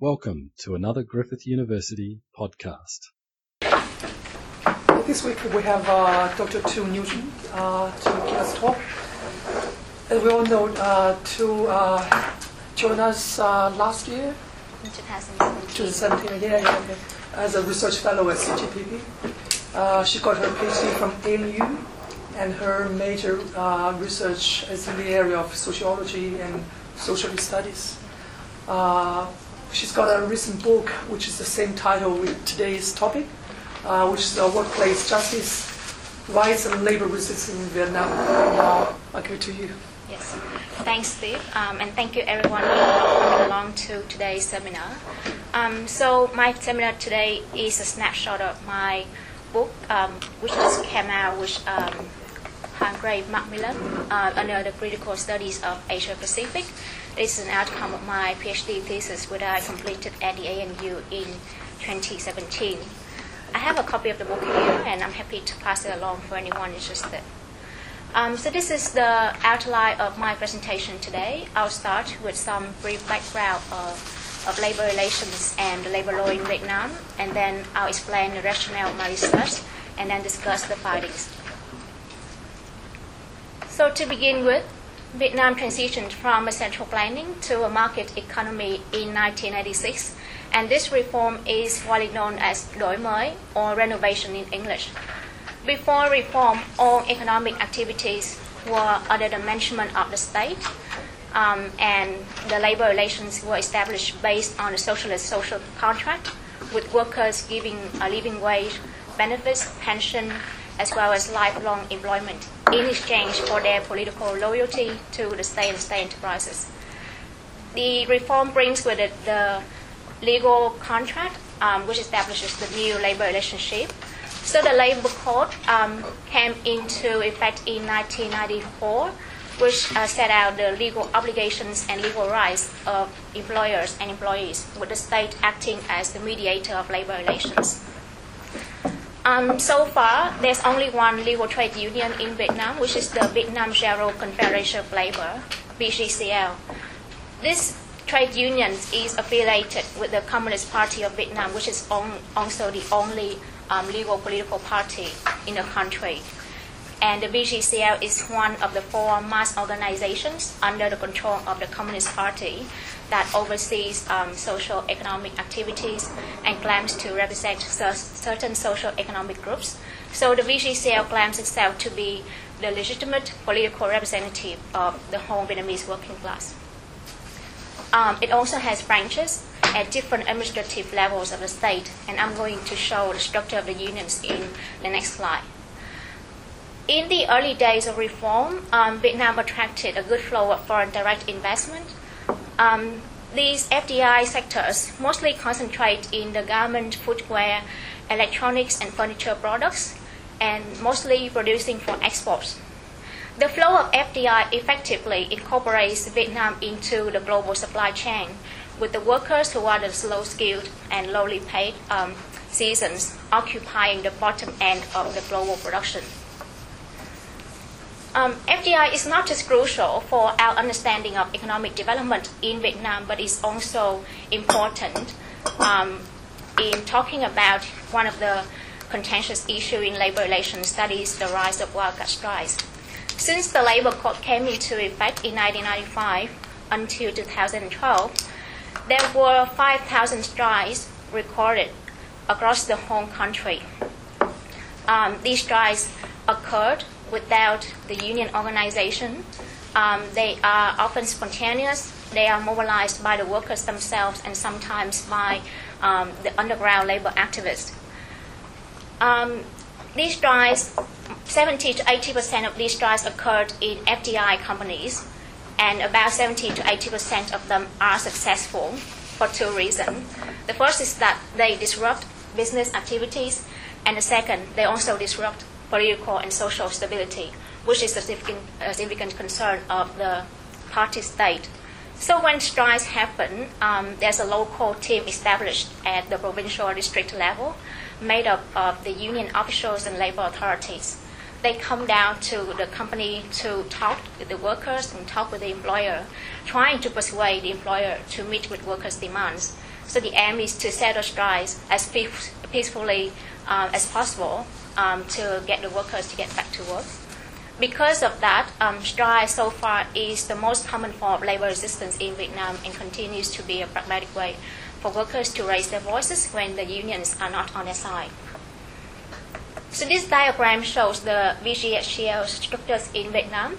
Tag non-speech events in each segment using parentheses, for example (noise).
Welcome to another Griffith University podcast. This week we have uh, Dr. Tu Nguyen uh, to give us a talk. As we all know, uh, Tu uh, joined us uh, last year, in 2017. 2017, yeah, yeah, yeah, as a research fellow at CGPP. Uh, she got her PhD from ANU, and her major uh, research is in the area of sociology and social studies. She's got a recent book which is the same title with today's topic, uh, which is uh, Workplace Justice, Rights and Labor Resistance in Vietnam. And, uh, I'll give it to you. Yes. Thanks, Steve, um, and thank you everyone for coming along to today's seminar. Um, so my seminar today is a snapshot of my book, um, which just came out with um, Palgrave Macmillan uh, under the critical studies of Asia Pacific. This is an outcome of my PhD thesis, which I completed at the ANU in 2017. I have a copy of the book here, and I'm happy to pass it along for anyone interested. Um, so this is the outline of my presentation today. I'll start with some brief background of, of labor relations and labor law in Vietnam, and then I'll explain the rationale of my research, and then discuss the findings. So to begin with, Vietnam transitioned from a central planning to a market economy in 1986, and this reform is widely known as đổi mới or renovation in English. Before reform, all economic activities were under the management of the state, um, and the labor relations were established based on a socialist social contract, with workers giving a living wage, benefits, pension, as well as lifelong employment in exchange for their political loyalty to the state and state enterprises. The reform brings with it the legal contract, um, which establishes the new labor relationship. So the labor code um, came into effect in 1994, which uh, set out the legal obligations and legal rights of employers and employees, with the state acting as the mediator of labor relations. Um, so far, there's only one legal trade union in Vietnam, which is the Vietnam General Confederation of Labor, VGCL. This trade union is affiliated with the Communist Party of Vietnam, which is on, also the only um, legal political party in the country. And the VGCL is one of the four mass organizations under the control of the Communist Party that oversees um, social economic activities and claims to represent cer- certain social economic groups. So the VGCL claims itself to be the legitimate political representative of the whole Vietnamese working class. Um, it also has branches at different administrative levels of the state, and I'm going to show the structure of the unions in the next slide. In the early days of reform, um, Vietnam attracted a good flow of foreign direct investment. Um, these FDI sectors mostly concentrate in the garment, footwear, electronics, and furniture products, and mostly producing for exports. The flow of FDI effectively incorporates Vietnam into the global supply chain, with the workers who are the low skilled and lowly paid um, citizens occupying the bottom end of the global production. Um, FDI is not just crucial for our understanding of economic development in Vietnam, but is also important um, in talking about one of the contentious issues in labor relations, is the rise of wildcat strikes. Since the labor code came into effect in 1995 until 2012, there were 5,000 strikes recorded across the whole country. Um, these strikes occurred without the union organization. Um, they are often spontaneous. They are mobilized by the workers themselves and sometimes by um, the underground labor activists. Um, these strikes, 70 to 80 percent of these strikes occurred in FDI companies, and about 70 to 80 percent of them are successful for two reasons. The first is that they disrupt business activities, and the second, they also disrupt political and social stability, which is a significant, a significant concern of the party state. So when strikes happen, um, there's a local team established at the provincial district level, made up of the union officials and labor authorities. they come down to the company to talk with the workers and talk with the employer, trying to persuade the employer to meet with workers' demands. So the aim is to settle strikes as peacefully uh, as possible um, to get the workers to get back to work. Because of that, um, strike so far is the most common form of labor resistance in Vietnam and continues to be a pragmatic way for workers to raise their voices when the unions are not on their side. So this diagram shows the VGCL structures in Vietnam.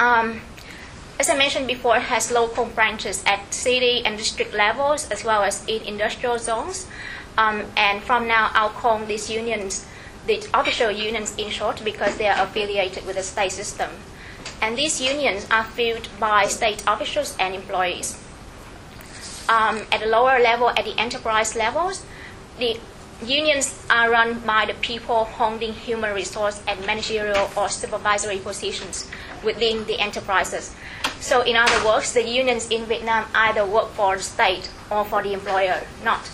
Um, as I mentioned before, it has local branches at city and district levels as well as in industrial zones. Um, and from now, call these unions the official unions in short because they are affiliated with the state system. And these unions are filled by state officials and employees. Um, at the lower level, at the enterprise levels, the unions are run by the people holding human resource and managerial or supervisory positions within the enterprises. So, in other words, the unions in Vietnam either work for the state or for the employer, not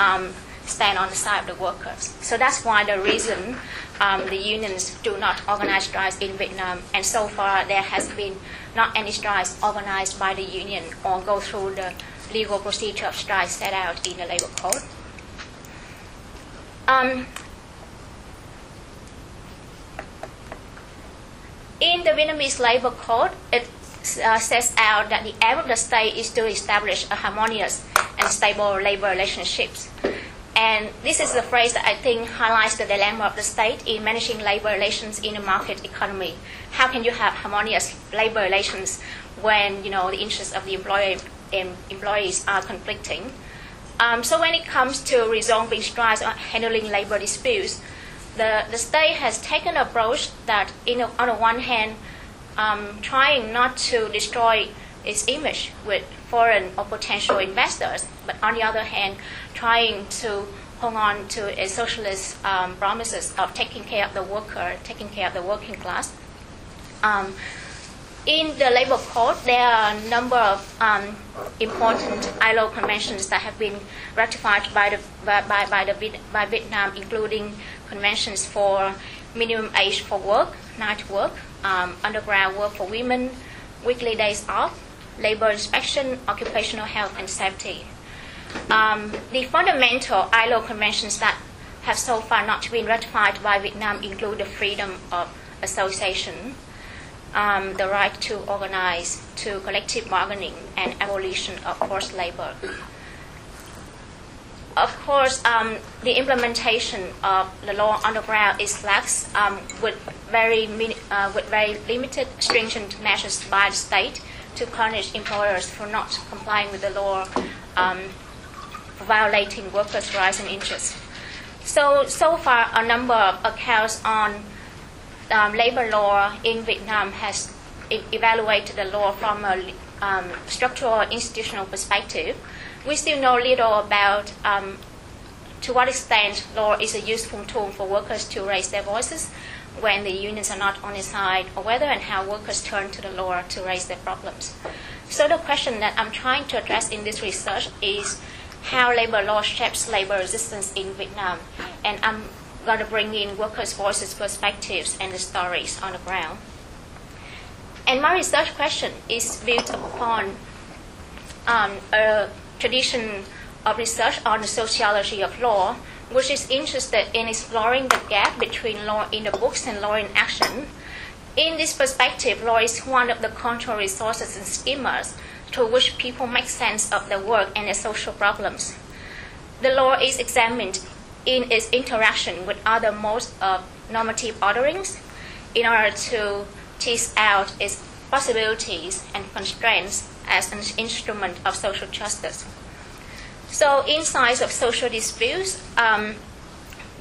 um, stand on the side of the workers. So that's why the reason um, the unions do not organize strikes in Vietnam, and so far there has been not any strikes organized by the union or go through the legal procedure of strikes set out in the labor code. Um, in the Vietnamese labor code, it uh, sets out that the aim of the state is to establish a harmonious and stable labor relationships. And this is the phrase that I think highlights the dilemma of the state in managing labor relations in a market economy. How can you have harmonious labor relations when you know the interests of the employer and employees are conflicting? Um, so when it comes to resolving strikes or handling labor disputes, the, the state has taken an approach that, in on the one hand, um, trying not to destroy its image with foreign or potential investors, but on the other hand, trying to hold on to a socialist um, promises of taking care of the worker, taking care of the working class. Um, in the labor code, there are a number of um, important ILO conventions that have been ratified by, the, by, by, the, by Vietnam, including conventions for minimum age for work, night work, um, underground work for women, weekly days off, labor inspection, occupational health, and safety. Um, the fundamental ILO conventions that have so far not been ratified by Vietnam include the freedom of association, um, the right to organize, to collective bargaining, and abolition of forced labor. Of course, um, the implementation of the law on the ground is lax um, with, very, uh, with very limited stringent measures by the state to punish employers for not complying with the law, um, violating workers' rights and interests. So, so far, a number of accounts on um, labor law in Vietnam has e- evaluated the law from a um, structural institutional perspective. We still know little about um, to what extent law is a useful tool for workers to raise their voices when the unions are not on their side, or whether and how workers turn to the law to raise their problems. So the question that I'm trying to address in this research is how labor law shapes labor resistance in Vietnam, and I'm going to bring in workers' voices, perspectives, and the stories on the ground. And my research question is built upon um, a tradition of research on the sociology of law, which is interested in exploring the gap between law in the books and law in action. In this perspective, law is one of the control resources and schemas through which people make sense of their work and their social problems. The law is examined in its interaction with other modes of normative orderings in order to tease out its possibilities and constraints as an instrument of social justice. So, inside of social disputes, um,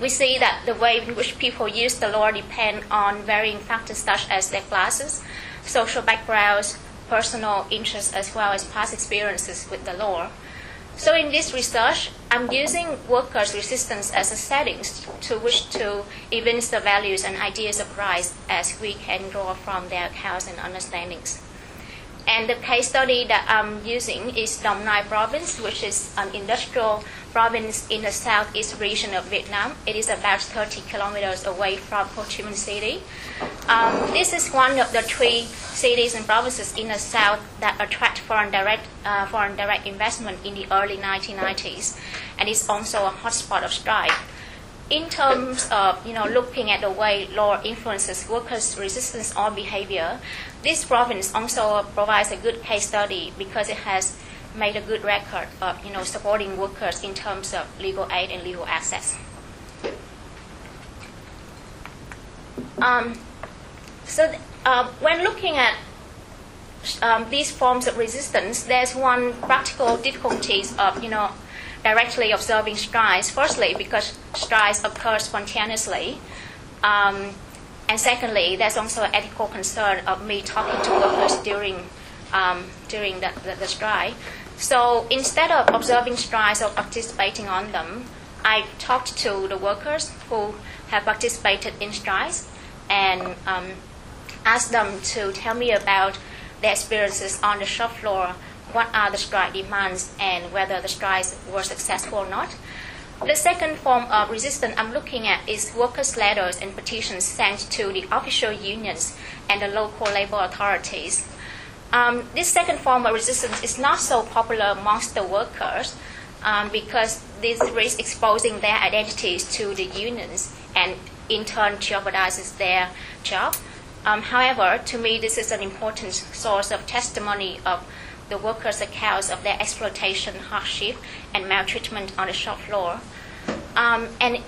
we see that the way in which people use the law depend on varying factors such as their classes, social backgrounds, personal interests, as well as past experiences with the law. So in this research, I'm using workers' resistance as a setting to which to evince the values and ideas of rights as we can draw from their accounts and understandings. And the case study that I'm using is Dong Nai province, which is an industrial province in the southeast region of Vietnam. It is about 30 kilometers away from Ho Chi Minh City. Um, this is one of the three cities and provinces in the south that attract foreign direct, uh, foreign direct investment in the early 1990s, and it's also a hotspot of strife in terms of you know looking at the way law influences workers' resistance or behavior, this province also provides a good case study because it has made a good record of you know supporting workers in terms of legal aid and legal access. Um, so uh, when looking at um, these forms of resistance, there's one practical difficulties of you know directly observing strikes. Firstly, because strikes occur spontaneously. Um, and secondly, there's also an ethical concern of me talking to workers during, um, during the, the, the, strike. So instead of observing strikes or participating on them, I talked to the workers who have participated in strikes and um, asked them to tell me about their experiences on the shop floor what are the strike demands and whether the strikes were successful or not. The second form of resistance I'm looking at is workers' letters and petitions sent to the official unions and the local labor authorities. Um, this second form of resistance is not so popular amongst the workers um, because this risks exposing their identities to the unions and in turn jeopardizes their job. Um, however, to me, this is an important source of testimony of the workers' accounts of their exploitation, hardship, and maltreatment on the shop floor. Um, and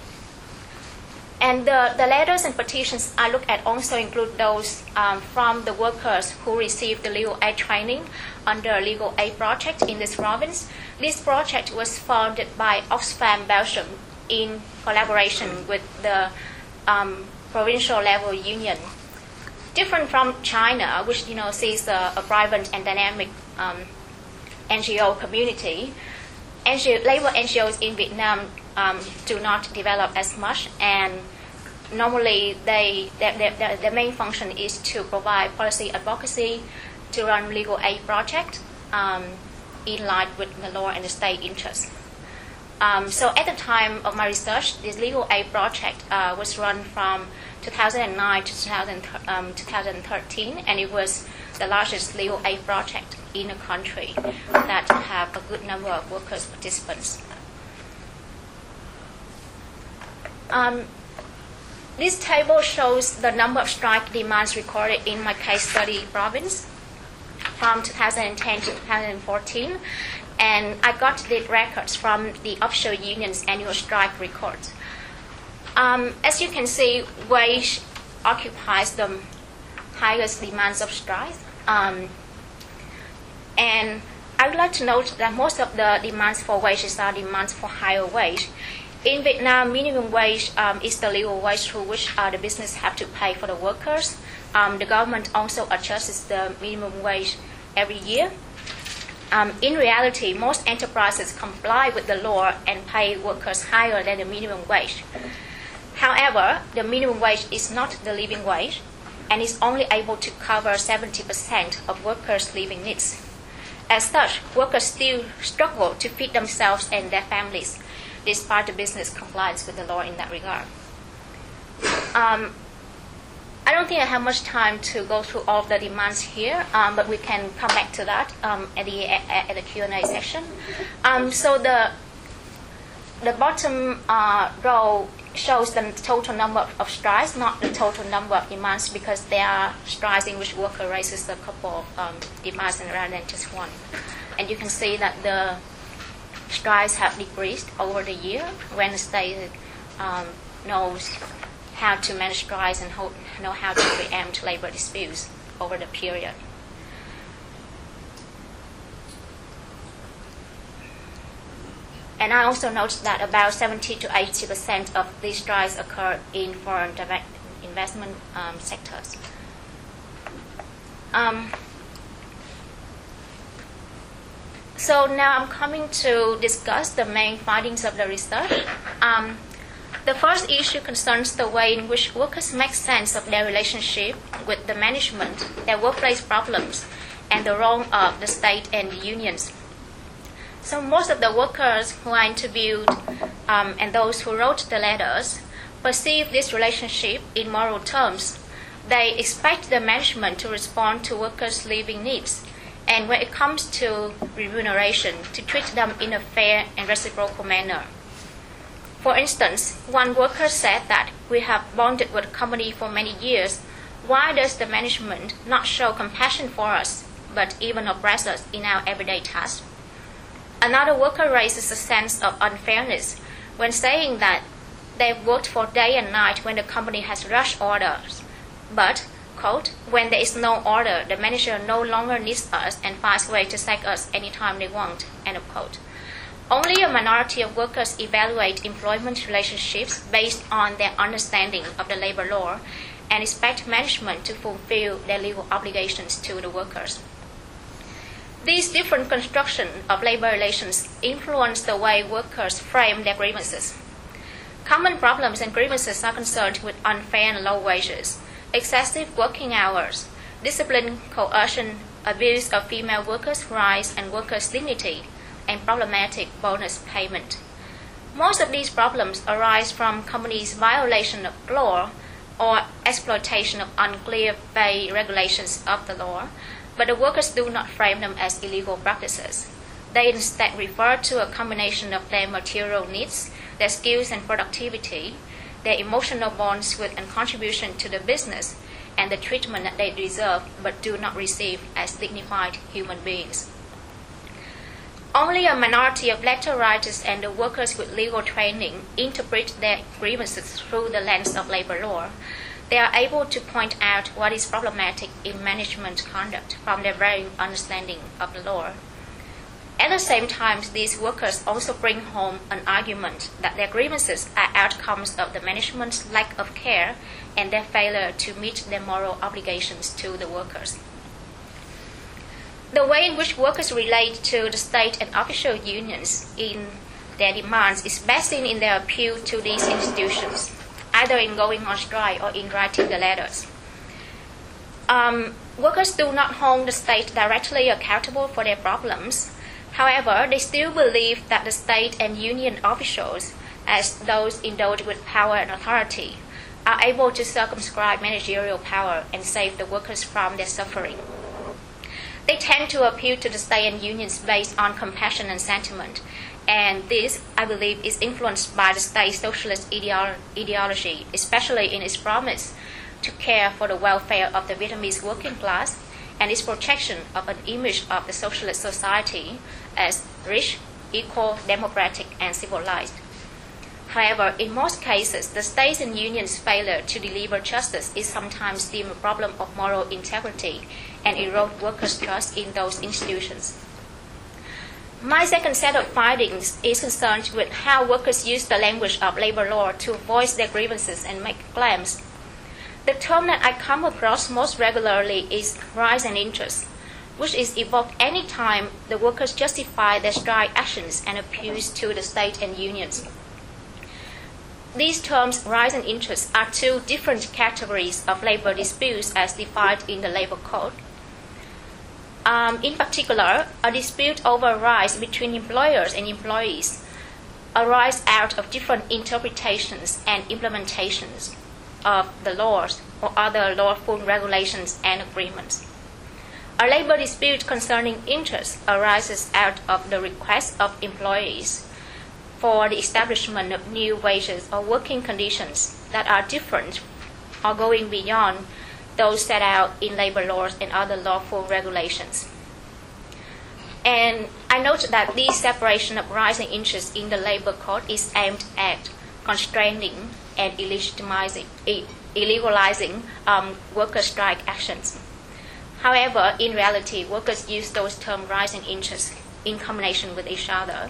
and the, the letters and petitions I look at also include those um, from the workers who received the legal aid training under legal aid project in this province. This project was founded by Oxfam Belgium in collaboration with the um, provincial level union. Different from China, which you know sees a, a vibrant and dynamic um, NGO community, NGO, labor NGOs in Vietnam um, do not develop as much, and normally they their, their, main function is to provide policy advocacy, to run legal aid projects um, in line with the law and the state interest. Um, so at the time of my research, this legal aid project uh, was run from 2009 to 2000, um, 2013, and it was the largest legal aid project in the country that have a good number of workers participants. Um, this table shows the number of strike demands recorded in my case study province from 2010 to 2014, and I got the records from the offshore union's annual strike records. Um, as you can see, wage occupies the highest demands of strike. Um, and I would like to note that most of the demands for wages are demands for higher wage. In Vietnam, minimum wage um, is the legal wage through which uh, the business have to pay for the workers. Um, the government also adjusts the minimum wage every year. Um, in reality, most enterprises comply with the law and pay workers higher than the minimum wage. However, the minimum wage is not the living wage and is only able to cover 70% of workers' living needs. As such, workers still struggle to feed themselves and their families, despite the business compliance with the law in that regard. Um, I don't think I have much time to go through all the demands here, um, but we can come back to that um, at the at, the Q and A session. Um, so the the bottom uh, row shows the total number of strikes, not the total number of demands, because there are strikes in which worker raises a couple of um, demands and rather than just one. And you can see that the strikes have decreased over the year when the state um, knows how to manage strikes and know how to preempt labor disputes over the period. And I also noticed that about 70 to 80 percent of these strikes occur in foreign direct investment um, sectors. Um, so now I'm coming to discuss the main findings of the research. Um, the first issue concerns the way in which workers make sense of their relationship with the management, their workplace problems, and the role of the state and the unions. So most of the workers who I interviewed um, and those who wrote the letters perceive this relationship in moral terms. They expect the management to respond to workers' living needs, and when it comes to remuneration, to treat them in a fair and reciprocal manner. For instance, one worker said that we have bonded with the company for many years. Why does the management not show compassion for us, but even oppress us in our everyday tasks? Another worker raises a sense of unfairness when saying that they've worked for day and night when the company has rush orders. But, quote, when there is no order, the manager no longer needs us and finds a way to sack us anytime they want, end of quote. Only a minority of workers evaluate employment relationships based on their understanding of the labor law and expect management to fulfill their legal obligations to the workers. These different constructions of labor relations influence the way workers frame their grievances. Common problems and grievances are concerned with unfair and low wages, excessive working hours, discipline, coercion, abuse of female workers' rights and workers' dignity, and problematic bonus payment. Most of these problems arise from companies' violation of law or exploitation of unclear pay regulations of the law, but the workers do not frame them as illegal practices. They instead refer to a combination of their material needs, their skills and productivity, their emotional bonds with and contribution to the business, and the treatment that they deserve but do not receive as dignified human beings. Only a minority of letter writers and the workers with legal training interpret their grievances through the lens of labor law. They are able to point out what is problematic in management conduct from their very understanding of the law. At the same time, these workers also bring home an argument that their grievances are outcomes of the management's lack of care and their failure to meet their moral obligations to the workers. The way in which workers relate to the state and official unions in their demands is best seen in their appeal to these institutions, either in going on strike or in writing the letters. Um, workers do not hold the state directly accountable for their problems. However, they still believe that the state and union officials, as those endowed with power and authority, are able to circumscribe managerial power and save the workers from their suffering. They tend to appeal to the state and unions based on compassion and sentiment, and this, I believe, is influenced by the state socialist ideology, especially in its promise to care for the welfare of the Vietnamese working class and its protection of an image of the socialist society as rich, equal, democratic, and civilized. However, in most cases, the states and unions' failure to deliver justice is sometimes deemed a problem of moral integrity and erode workers' trust in those institutions. My second set of findings is concerned with how workers use the language of labor law to voice their grievances and make claims. The term that I come across most regularly is rights and interests, which is evoked any time the workers justify their strike actions and appeals to the state and unions. These terms, rights and interests, are two different categories of labor disputes as defined in the Labor Code. Um, in particular, a dispute over rights between employers and employees arise out of different interpretations and implementations of the laws or other lawful regulations and agreements. A labor dispute concerning interests arises out of the request of employees for the establishment of new wages or working conditions that are different or going beyond those set out in labor laws and other lawful regulations. And I note that this separation of rights and interests in the labor code is aimed at constraining and illegitimizing, illegalizing um, worker strike actions. However, in reality, workers use those terms rights and interests in combination with each other,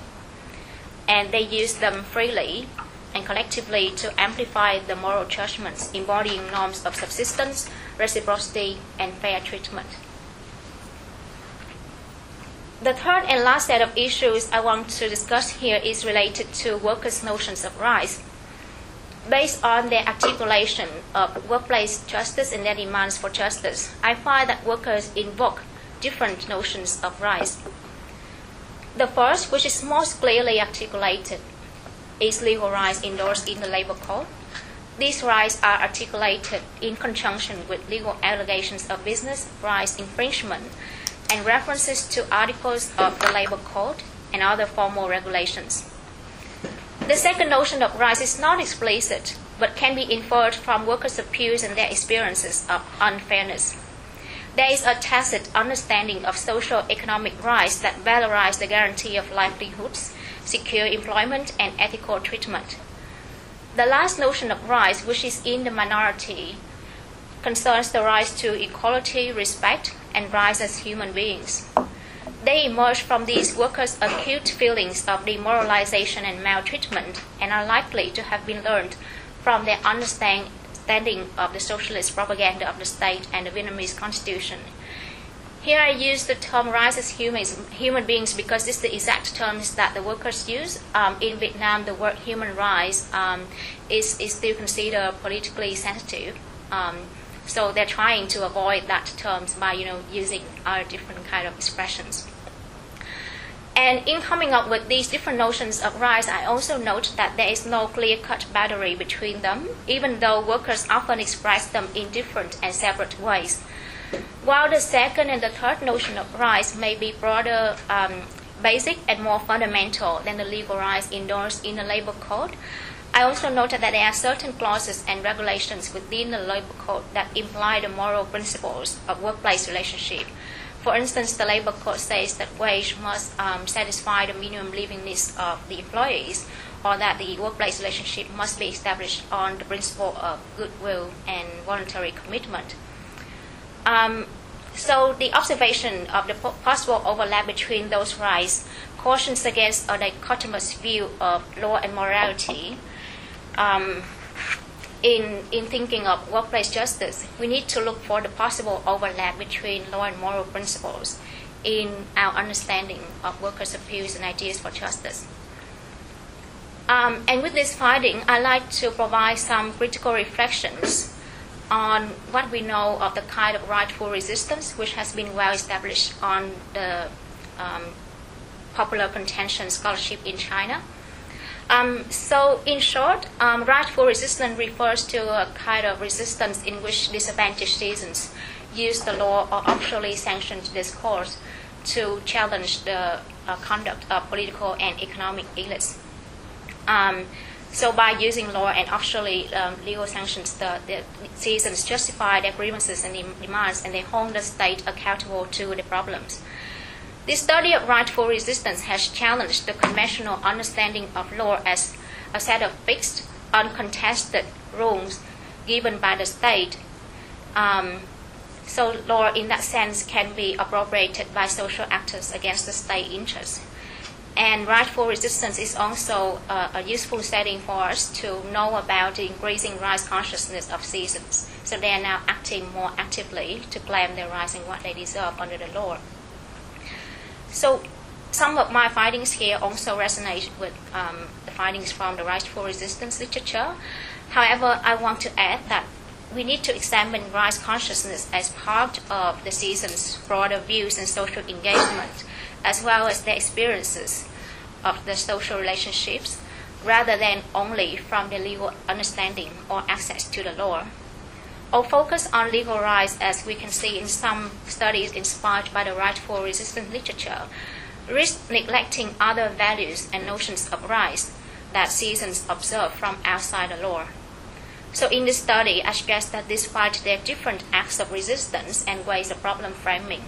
and they use them freely and collectively to amplify the moral judgments embodying norms of subsistence, reciprocity, and fair treatment. The third and last set of issues I want to discuss here is related to workers' notions of rights. Based on their articulation of workplace justice and their demands for justice, I find that workers invoke different notions of rights. The first, which is most clearly articulated, is legal rights endorsed in the Labor Code. These rights are articulated in conjunction with legal allegations of business rights infringement and references to articles of the Labor Code and other formal regulations. The second notion of rights is not explicit, but can be inferred from workers' appeals and their experiences of unfairness. There is a tacit understanding of social economic rights that valorize the guarantee of livelihoods, secure employment, and ethical treatment. The last notion of rights, which is in the minority, concerns the rights to equality, respect, and rights as human beings. They emerge from these workers' acute feelings of demoralization and maltreatment and are likely to have been learned from their understanding of the socialist propaganda of the state and the Vietnamese constitution. Here I use the term rights as humans, human beings because this is the exact terms that the workers use. Um, in Vietnam, the word human rights um, is, is still considered politically sensitive. Um, so they're trying to avoid that terms by you know using other different kind of expressions. And in coming up with these different notions of rights, I also note that there is no clear-cut boundary between them, even though workers often express them in different and separate ways. While the second and the third notion of rights may be broader, um, basic, and more fundamental than the legal rights endorsed in the labor code, I also noted that there are certain clauses and regulations within the labor code that imply the moral principles of workplace relationship. For instance, the labor code says that wage must um, satisfy the minimum living needs of the employees, or that the workplace relationship must be established on the principle of goodwill and voluntary commitment. Um, so the observation of the possible overlap between those rights cautions against a dichotomous view of law and morality. Um, in, in thinking of workplace justice, we need to look for the possible overlap between law and moral principles in our understanding of workers' appeals and ideas for justice. Um, and with this finding, I'd like to provide some critical reflections on what we know of the kind of rightful resistance which has been well established on the um, popular contention scholarship in China. Um, so, in short, um, rightful resistance refers to a kind of resistance in which disadvantaged citizens use the law or officially sanctioned discourse to challenge the uh, conduct of political and economic elites. Um, so, by using law and officially um, legal sanctions, the, the citizens justify their grievances and demands, and they hold the state accountable to the problems. This study of rightful resistance has challenged the conventional understanding of law as a set of fixed, uncontested rules given by the state. Um, so, law in that sense can be appropriated by social actors against the state interest. And rightful resistance is also uh, a useful setting for us to know about the increasing rights consciousness of citizens. So they are now acting more actively to claim their rights and what they deserve under the law. So some of my findings here also resonate with um, the findings from the rightful resistance literature. However, I want to add that we need to examine rights consciousness as part of the citizens' broader views and social engagement, as well as their experiences of the social relationships, rather than only from the legal understanding or access to the law. Or focus on legal rights, as we can see in some studies inspired by the rightful resistance literature, risks neglecting other values and notions of rights that citizens observe from outside the law. So, in this study, I suggest that despite their different acts of resistance and ways of problem framing,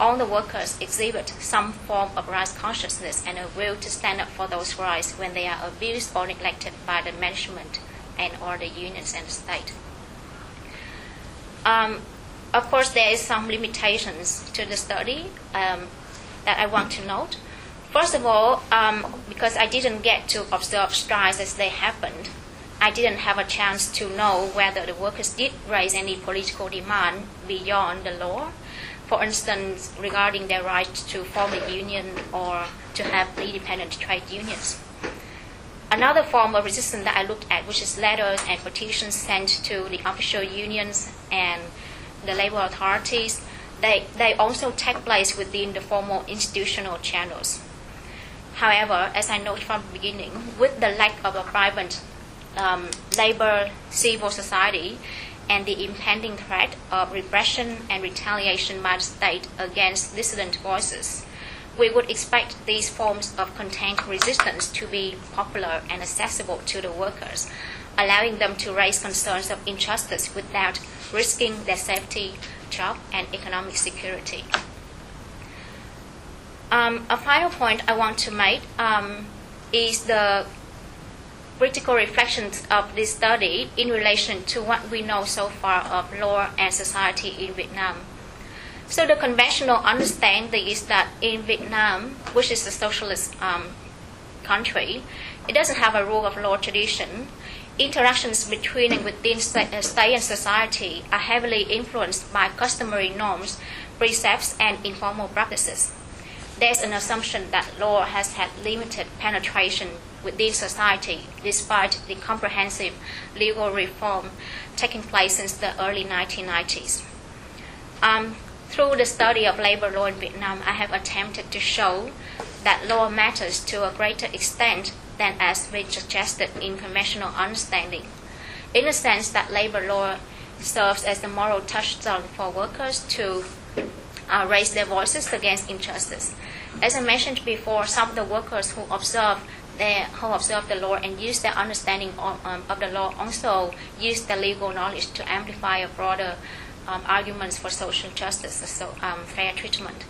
all the workers exhibit some form of rights consciousness and a will to stand up for those rights when they are abused or neglected by the management and or the unions and the state. Um, of course, there is some limitations to the study um, that I want to note. First of all, um, because I didn't get to observe strikes as they happened, I didn't have a chance to know whether the workers did raise any political demand beyond the law. For instance, regarding their right to form a union or to have independent trade unions. Another form of resistance that I looked at, which is letters and petitions sent to the official unions and the labor authorities, they, they also take place within the formal institutional channels. However, as I noted from the beginning, with the lack of a vibrant um, labor civil society and the impending threat of repression and retaliation by the state against dissident voices, we would expect these forms of contained resistance to be popular and accessible to the workers, allowing them to raise concerns of injustice without risking their safety, job, and economic security. Um, a final point I want to make um, is the critical reflections of this study in relation to what we know so far of law and society in Vietnam. So the conventional understanding is that in Vietnam, which is a socialist um, country, it doesn't have a rule of law tradition. Interactions between and within state and society are heavily influenced by customary norms, precepts, and informal practices there's an assumption that law has had limited penetration within society despite the comprehensive legal reform taking place since the early 1990s. Um, through the study of labor law in Vietnam, I have attempted to show that law matters to a greater extent than as been suggested in conventional understanding, in the sense that labor law serves as the moral touchstone for workers to uh, raise their voices against injustice. As I mentioned before, some of the workers who observe their, who observe the law and use their understanding of, um, of the law also use their legal knowledge to amplify a broader um, arguments for social justice, so um, fair treatment.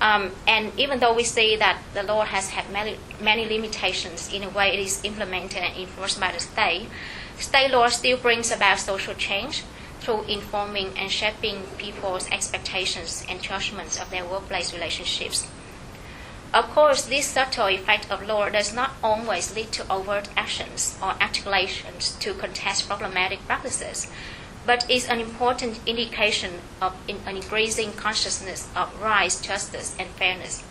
Um, and even though we see that the law has had many, many limitations in the way it is implemented and enforced by the state, state law still brings about social change through informing and shaping people's expectations and judgments of their workplace relationships. Of course, this subtle effect of law does not always lead to overt actions or articulations to contest problematic practices, but is an important indication of an increasing consciousness of rights, justice, and fairness.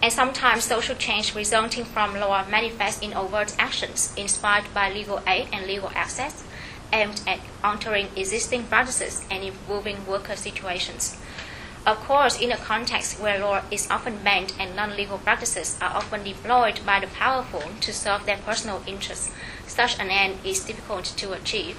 And sometimes social change resulting from law manifests in overt actions inspired by legal aid and legal access aimed at altering existing practices and improving worker situations. Of course, in a context where law is often banned and non legal practices are often deployed by the powerful to serve their personal interests, such an end is difficult to achieve.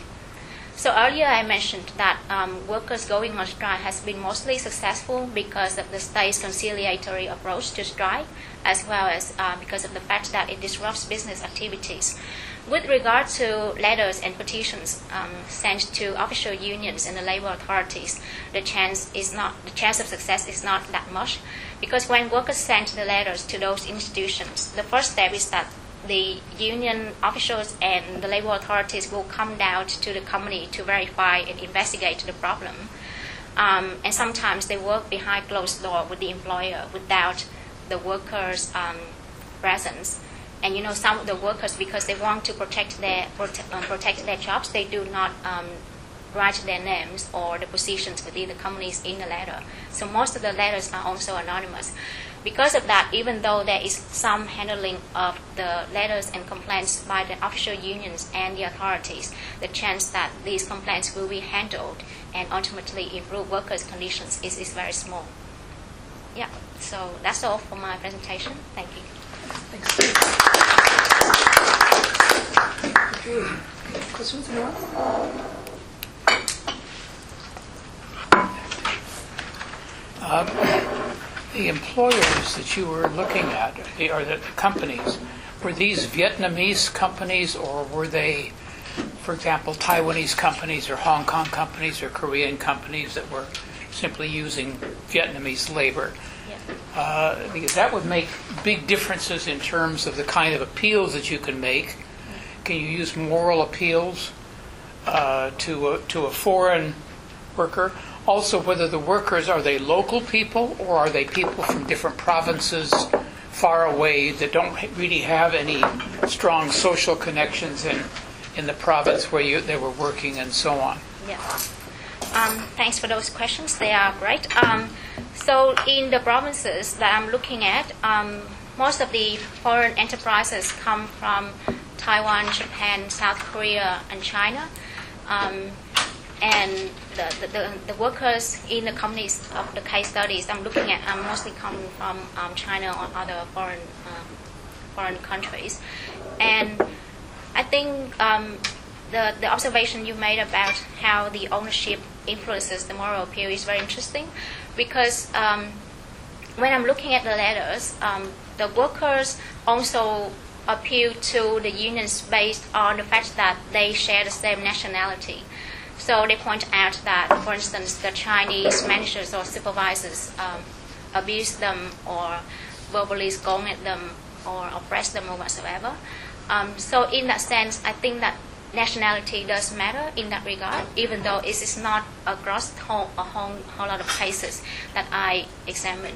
So earlier I mentioned that um, workers going on strike has been mostly successful because of the state's conciliatory approach to strike, as well as uh, because of the fact that it disrupts business activities. With regard to letters and petitions um, sent to official unions and the labor authorities, the chance is not the chance of success is not that much, because when workers send the letters to those institutions, the first step is that the union officials and the labor authorities will come down to the company to verify and investigate the problem. Um, and sometimes they work behind closed door with the employer without the workers' um, presence. And you know, some of the workers, because they want to protect their prote- um, protect their jobs, they do not um, write their names or the positions within the companies in the letter. So most of the letters are also anonymous. Because of that, even though there is some handling of the letters and complaints by the official unions and the authorities, the chance that these complaints will be handled and ultimately improve workers' conditions is, is very small. Yeah, so that's all for my presentation. Thank you. Thanks. Okay. Questions, anyone? The employers that you were looking at, or the companies, were these Vietnamese companies or were they, for example, Taiwanese companies or Hong Kong companies or Korean companies that were simply using Vietnamese labor? Yeah. Uh, because that would make big differences in terms of the kind of appeals that you can make. Can you use moral appeals uh, to a, to a foreign worker? Also, whether the workers are they local people or are they people from different provinces far away that don't really have any strong social connections in in the province where you, they were working and so on. Yeah. Um, thanks for those questions. They are great. Um, so, in the provinces that I'm looking at, um, most of the foreign enterprises come from Taiwan, Japan, South Korea, and China. Um, and the, the, the, workers in the companies of the case studies I'm looking at are mostly coming from um, China or other foreign um, foreign countries, and I think um, the the observation you made about how the ownership influences the moral appeal is very interesting, because um, when I'm looking at the letters, um, the workers also appeal to the unions based on the fact that they share the same nationality. So they point out that, for instance, the Chinese managers or supervisors um, abuse them or verbally scold at them or oppress them or whatsoever. Um, so in that sense, I think that nationality does matter in that regard, even though it is not across whole, a whole, whole lot of cases that I examine.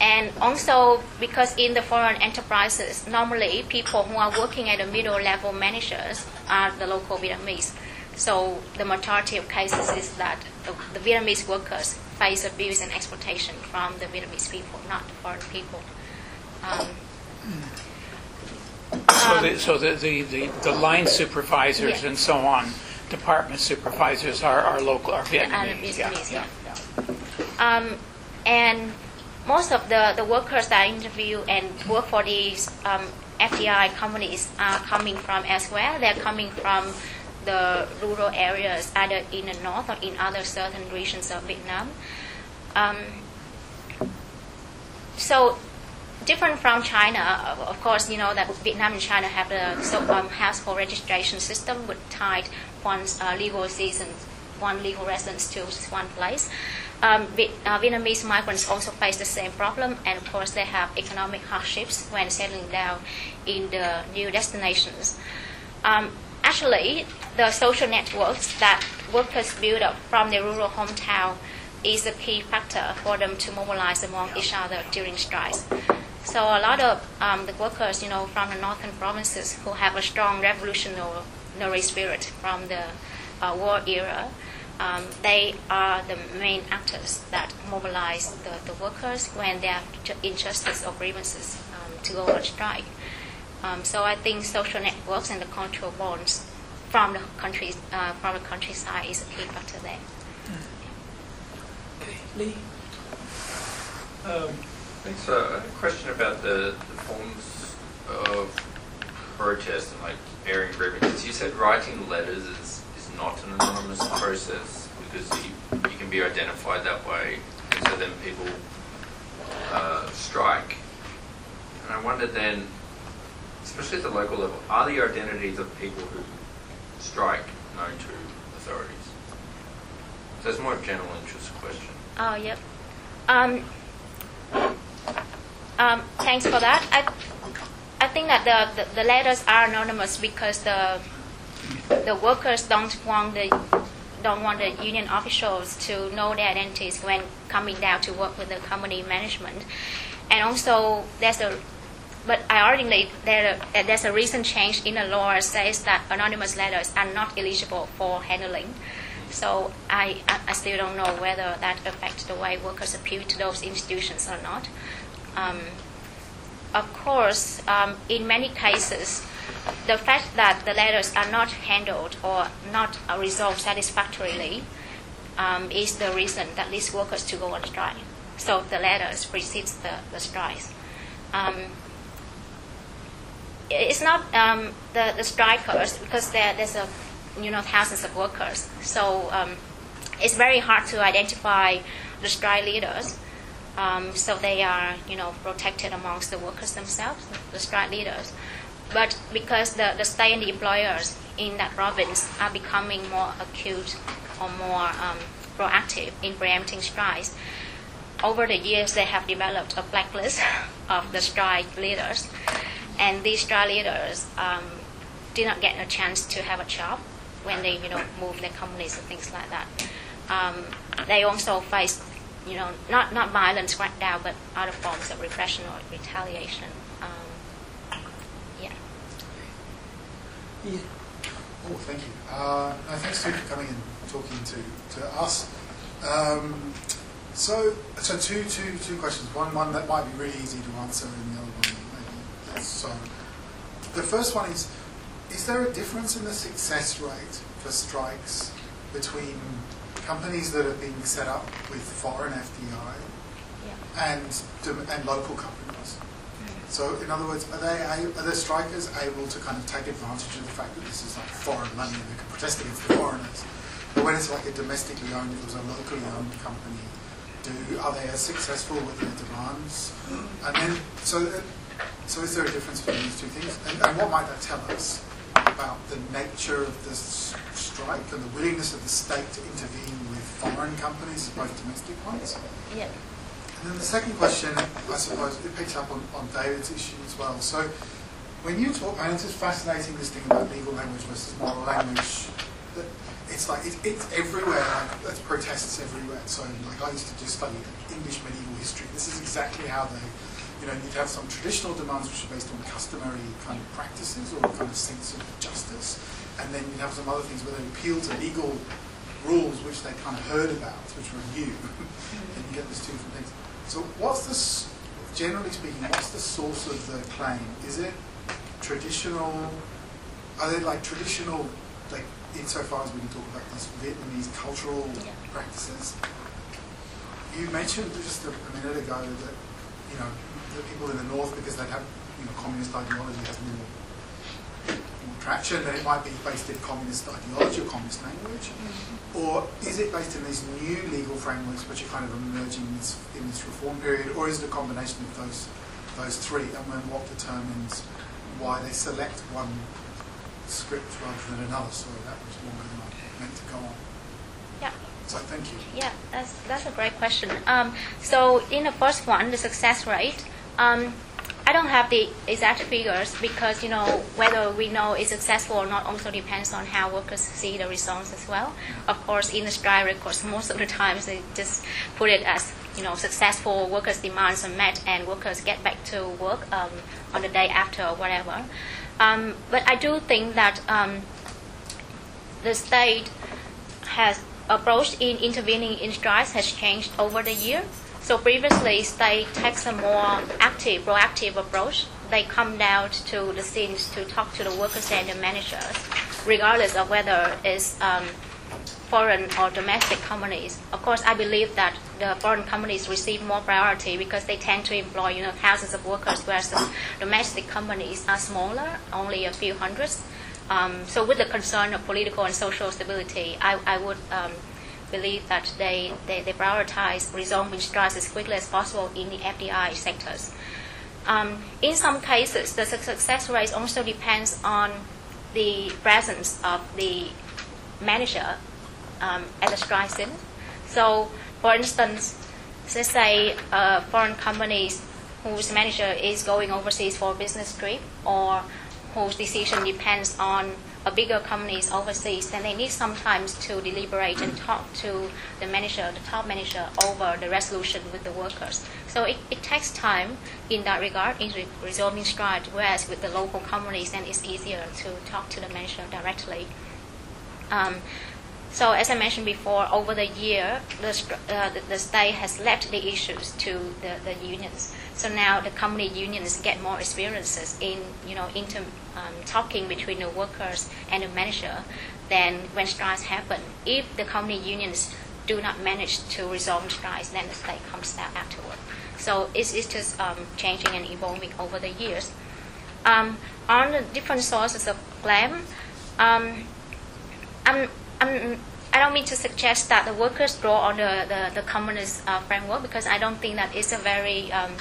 And also because in the foreign enterprises, normally people who are working at the middle level managers are the local Vietnamese. So the majority of cases is that the, the Vietnamese workers face abuse and exploitation from the Vietnamese people, not the foreign people. Um, So the, so the, the, the, the line supervisors Yeah. and so on, department supervisors are, are local, are Vietnamese. Yeah, yeah, yeah. yeah. Um, and most of the, the workers that I interview and work for these um, FDI companies are coming from elsewhere. They're coming from the rural areas, either in the north or in other southern regions of Vietnam. Um, so different from China, of- course, you know that Vietnam and China have the so, um, household registration system with tied one uh, legal season, one legal residence to one place. Um, uh, Vietnamese migrants also face the same problem, and of course, they have economic hardships when settling down in the new destinations. Um, actually, the social networks that workers build up from their rural hometown is a key factor for them to mobilize among each other during strikes. So a lot of um, the workers, you know, from the northern provinces who have a strong revolutionary spirit from the uh, war era, um, they are the main actors that mobilize the, the workers when they have ju- injustice or grievances um, to go on strike. Um, so I think social networks and the cultural bonds from the country, uh, from the countryside is a key factor there. Okay, Lee? Thanks. So I have a question about the, the forms of protest and like airing grievances. You said writing letters is, is not an anonymous process because you, you can be identified that way, and so then people uh, strike. And I wonder then, especially at the local level, are the identities of people who strike known to authorities? So it's more of a general interest question. Oh, yep. Um, um, thanks for that. I, I think that the, the, the letters are anonymous because the the workers don't want the don't want the union officials to know their identities when coming down to work with the company management, and also there's a but ironically, there, uh, there's a recent change in the law that says that anonymous letters are not eligible for handling. So I, I, I still don't know whether that affects the way workers appeal to those institutions or not. Um, of course, um, in many cases, the fact that the letters are not handled or not resolved satisfactorily um, is the reason that leads workers to go on strike. So the letters precedes the, the strikes. Um, it's not um, the, the strikers because there, there's a you know thousands of workers so um, it's very hard to identify the strike leaders um, so they are you know protected amongst the workers themselves the strike leaders but because the, the state and the employers in that province are becoming more acute or more um, proactive in preempting strikes over the years they have developed a blacklist (laughs) of the strike leaders and these strike leaders um, did not get a chance to have a job when they you know move their companies and things like that. Um, they also face you know not not violence crackdown but other forms of repression or retaliation. Um, yeah. Yeah. Oh, thank you. Uh, no, thanks Steve for coming and talking to, to us. Um, so, so two, two, two questions. One, one that might be really easy to answer, and the other one maybe so. The first one is: Is there a difference in the success rate for strikes between companies that are being set up with foreign FDI Yeah. and and local companies. Mm. So, in other words, are they are the strikers able to kind of take advantage of the fact that this is like foreign money and they can protest against the foreigners? But when it's like a domestically owned, it was a locally owned company, do are they as successful with their demands? And then, so so is there a difference between these two things? And, and what might that tell us about the nature of this strike and the willingness of the state to intervene foreign companies as to domestic ones? Yeah. And then the second question, I suppose, it picks up on, on David's issue as well. So when you talk, and it's just fascinating this thing about legal language versus moral language, that it's like, it, it's everywhere, like there's protests everywhere. So like I used to just study English medieval history. This is exactly how they, you know, you'd have some traditional demands which are based on customary kind of practices or kind of sense of justice. And then you'd have some other things where they appeal to legal rules which they kind of heard about, which were new. (laughs) and you get these two different things. So what's this, generally speaking, what's the source of the claim? Is it traditional, are they like traditional, like insofar as we can talk about this Vietnamese cultural Yeah. practices? You mentioned just a, a minute ago that, you know, the people in the north, because they have, you know, communist ideology more traction, that it might be based in communist ideology or communist language. Or is it based in these new legal frameworks which are kind of emerging in this, in this reform period, or is it a combination of those those three? And then what determines why they select one script rather than another? Sorry, that was longer than I meant to go on. Yeah. So thank you. Yeah, that's that's a great question. Um, so in the first one, the success rate, um, I don't have the exact figures because you know whether we know it's successful or not also depends on how workers see the results as well. Of course, in the strike records, most of the times they just put it as you know successful workers' demands are met and workers get back to work um, on the day after or whatever. Um, but I do think that um, the state has approach in intervening in strikes has changed over the year. So previously, state takes a more active, proactive approach. They come down to the scenes to talk to the workers and the managers, regardless of whether it's um, foreign or domestic companies. Of course, I believe that the foreign companies receive more priority because they tend to employ you know thousands of workers, whereas the domestic companies are smaller, only a few hundreds. Um, so, with the concern of political and social stability, I, I would um, believe that they, they, they prioritize resolving strikes as quickly as possible in the FDI sectors. Um, in some cases, the success rate also depends on the presence of the manager um, at the strike scene. So, for instance, let's say uh, foreign companies whose manager is going overseas for a business trip or whose decision depends on a bigger companies overseas, then they need sometimes to deliberate and talk to the manager, the top manager, over the resolution with the workers. So it, it takes time in that regard in re- resolving strike, whereas with the local companies, then it's easier to talk to the manager directly. Um, so as I mentioned before, over the year, the, uh, the, state has left the issues to the, the unions. So now the company unions get more experiences in, you know, inter, um, talking between the workers and the manager than when strikes happen. If the company unions do not manage to resolve strikes, then the state comes down afterward. So it's, it's just um, changing and evolving over the years. Um, on the different sources of claim, um, I'm, I'm, I don't mean to suggest that the workers draw on the, the, the communist uh, framework because I don't think that it's a very um,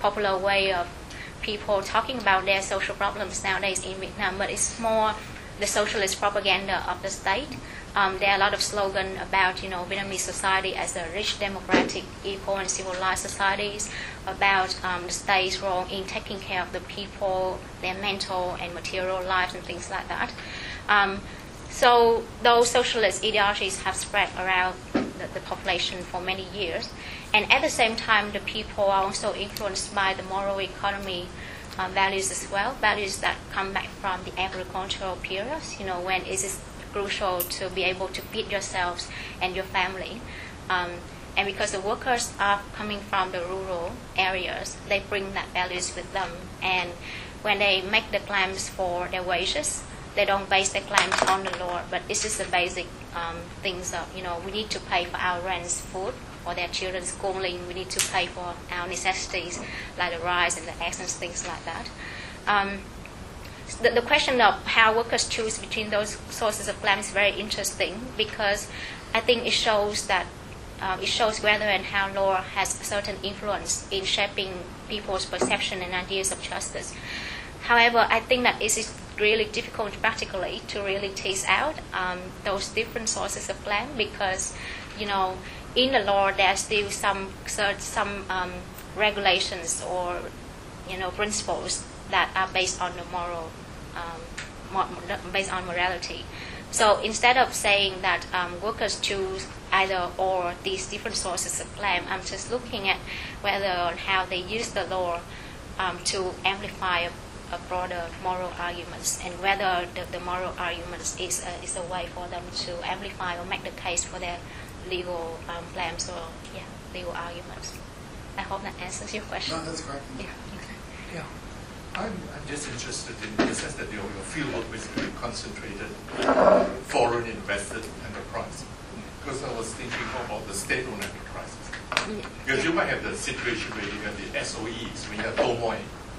popular way of people talking about their social problems nowadays in Vietnam, but it's more the socialist propaganda of the state. Um, there are a lot of slogans about, you know, Vietnamese society as a rich, democratic, equal, and civilized societies, about um, the state's role in taking care of the people, their mental and material lives, and things like that. Um, so those socialist ideologies have spread around the, the population for many years. And at the same time, the people are also influenced by the moral economy uh, values as well, values that come back from the agricultural periods, you know, when it is crucial to be able to feed yourselves and your family. Um, and because the workers are coming from the rural areas, they bring that values with them. And when they make the claims for their wages, they don't base their claims on the law, but it's just the basic um, things of, you know, we need to pay for our rents, food, for their children's schooling, we need to pay for our necessities like the rice and the eggs and things like that. Um, the, the question of how workers choose between those sources of claim is very interesting because I think it shows that uh, it shows whether and how law has a certain influence in shaping people's perception and ideas of justice. However, I think that it is really difficult practically to really tease out um, those different sources of claim because, you know, in the law there are still some some um, regulations or you know principles that are based on the moral um, based on morality. So instead of saying that um, workers choose either or these different sources of claim, I'm just looking at whether or how they use the law um, to amplify a, broader moral arguments and whether the, the moral arguments is a, is a way for them to amplify or make the case for their legal um, claims or yeah, legal arguments. I hope that answers your question. No, that's great. Yeah. Yeah. I'm, I'm just interested in the sense that your, your fieldwork basically concentrated on foreign invested enterprise. Because I was thinking about the state-owned enterprises. Because you might have the situation where you have the SOEs, when you have Doi Moi,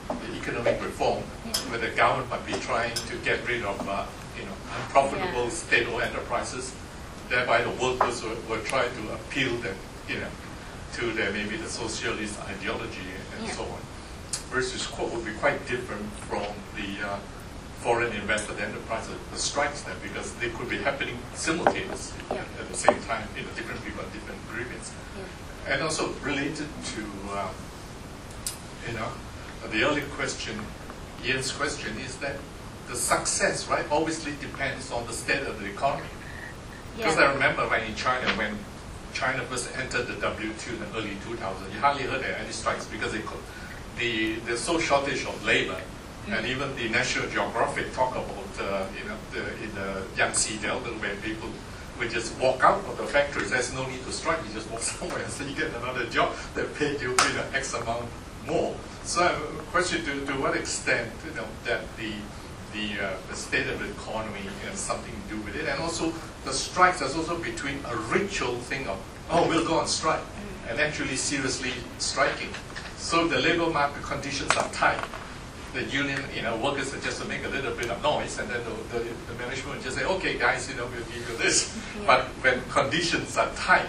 the economic reform, where the government might be trying to get rid of uh, you know unprofitable yeah. state-owned enterprises. Thereby, the workers were, were trying to appeal them, you know, to their maybe the socialist ideology and yeah. so on versus quote would be quite different from the uh, foreign invested enterprise, the strikes there, because they could be happening simultaneously yeah. at the same time, you know, different people different grievances. Yeah. And also related to, uh, you know, the earlier question, Ian's question is that the success, right, obviously depends on the state of the economy. Because yeah. I remember when in China, when China first entered the WTO in the early 2000s, you hardly heard any strikes because they could the there's so shortage of labor, mm. and even the National Geographic talk about uh, you know the, in the Yangtze Delta where people would just walk out of the factories. There's no need to strike. You just walk (laughs) somewhere and so you get another job that paid you, you know, X amount more. So, question to, to what extent you know that the the, uh, the state of the economy has something to do with it, and also the strikes is also between a ritual thing of oh we'll go on strike, and actually seriously striking. So the labor market conditions are tight. The union, you know, workers are just to make a little bit of noise, and then the, the, the management will just say, okay, guys, you know, we'll give you this. Yeah. But when conditions are tight,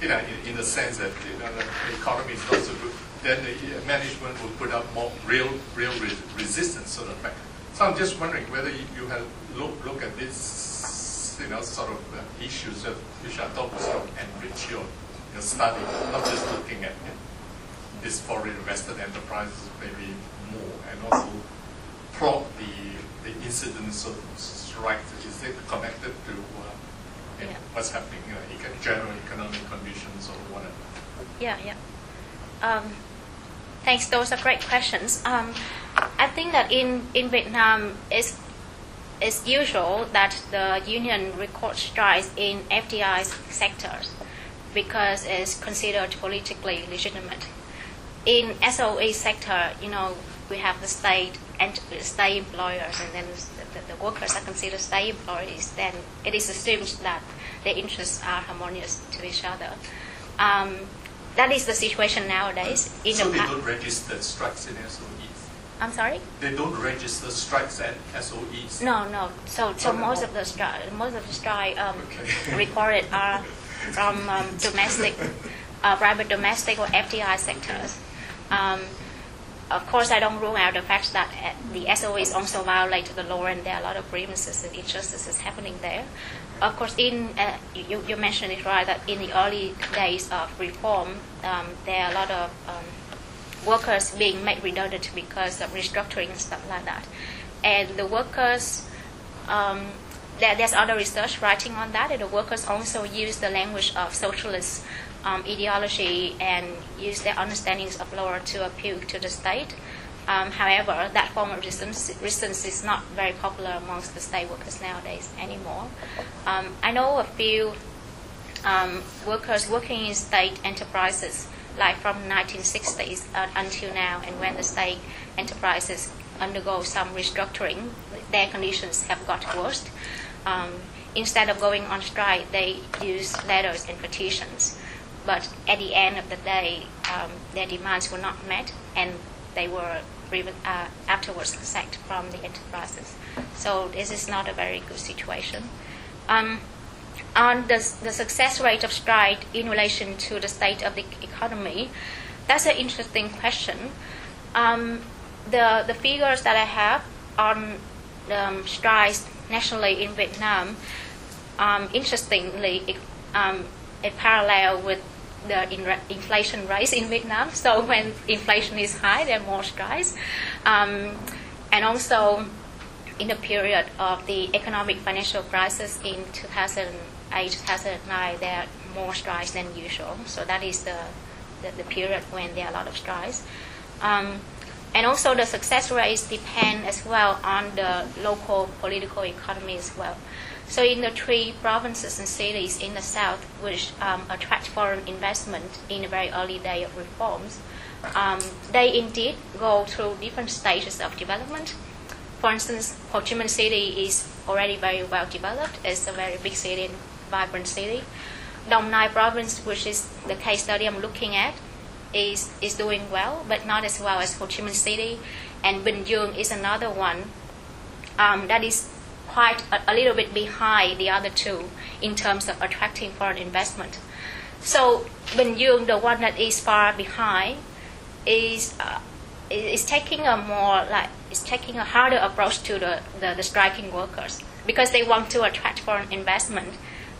you know, in, in the sense that you know, the economy is not so good, then the management will put up more real, real re- resistance sort of fact. So I'm just wondering whether you, you have look, look at this, you know, sort of uh, issues that which I thought sort of enrich your, your study, not just looking at it this foreign invested enterprises maybe more, and also plot the, the incidence of strike. Is it connected to uh, yeah. what's happening, you know, general economic conditions or whatever? Yeah, yeah. Um, thanks. Those are great questions. Um, I think that in, in Vietnam, it's, it's usual that the union records strikes in FDI sectors because it's considered politically legitimate in SOE sector, you know, we have the state and state employers, and then the, the, workers are considered state employees. Then it is assumed that their interests are harmonious to each other. Um, that is the situation nowadays. In so the they don't register strikes in SOEs. I'm sorry. They don't register strikes at SOEs. No, no. So, so most of the strike, most of the strike um, okay. (laughs) recorded are from um, domestic, uh, private domestic or FDI sectors. Um, of course, I don't rule out the fact that uh, the SOEs also violate the law and there are a lot of grievances and injustices happening there. Of course, in uh, you, you, mentioned it right that in the early days of reform, um, there are a lot of um, workers being made redundant because of restructuring and stuff like that. And the workers, um, there, there's other research writing on that, and the workers also use the language of socialist um, ideology and use their understandings of law to appeal to the state. Um, however, that form of resistance, is not very popular amongst the state workers nowadays anymore. Um, I know a few um, workers working in state enterprises, like from 1960s uh, until now, and when the state enterprises undergo some restructuring. Their conditions have got worse. Um, instead of going on strike, they use letters and petitions. But at the end of the day, um, their demands were not met, and they were uh, afterwards sacked from the enterprises. So this is not a very good situation. Um, on the, the success rate of strike in relation to the state of the economy, that's an interesting question. Um, the, the figures that I have on um, strikes nationally in Vietnam, um, interestingly, it, um, it parallel with the in- inflation rate in Vietnam. So (laughs) when inflation is high, there are more strikes. Um, and also, in the period of the economic financial crisis in 2008 2009, there are more strikes than usual. So that is the, the, the period when there are a lot of strikes. Um, and also the success rates depend as well on the local political economy as well. So in the three provinces and cities in the south which um, attract foreign investment in the very early day of reforms, um, they indeed go through different stages of development. For instance, Ho Chi Minh City is already very well developed. It's a very big city and vibrant city. Dong Nai province, which is the case study I'm looking at, is, is doing well, but not as well as Ho Chi Minh City. And Bình Dương is another one um, that is quite a, a, little bit behind the other two in terms of attracting foreign investment. So Bình Dương, the one that is far behind, is uh, is taking a more like is taking a harder approach to the, the, the striking workers because they want to attract foreign investment.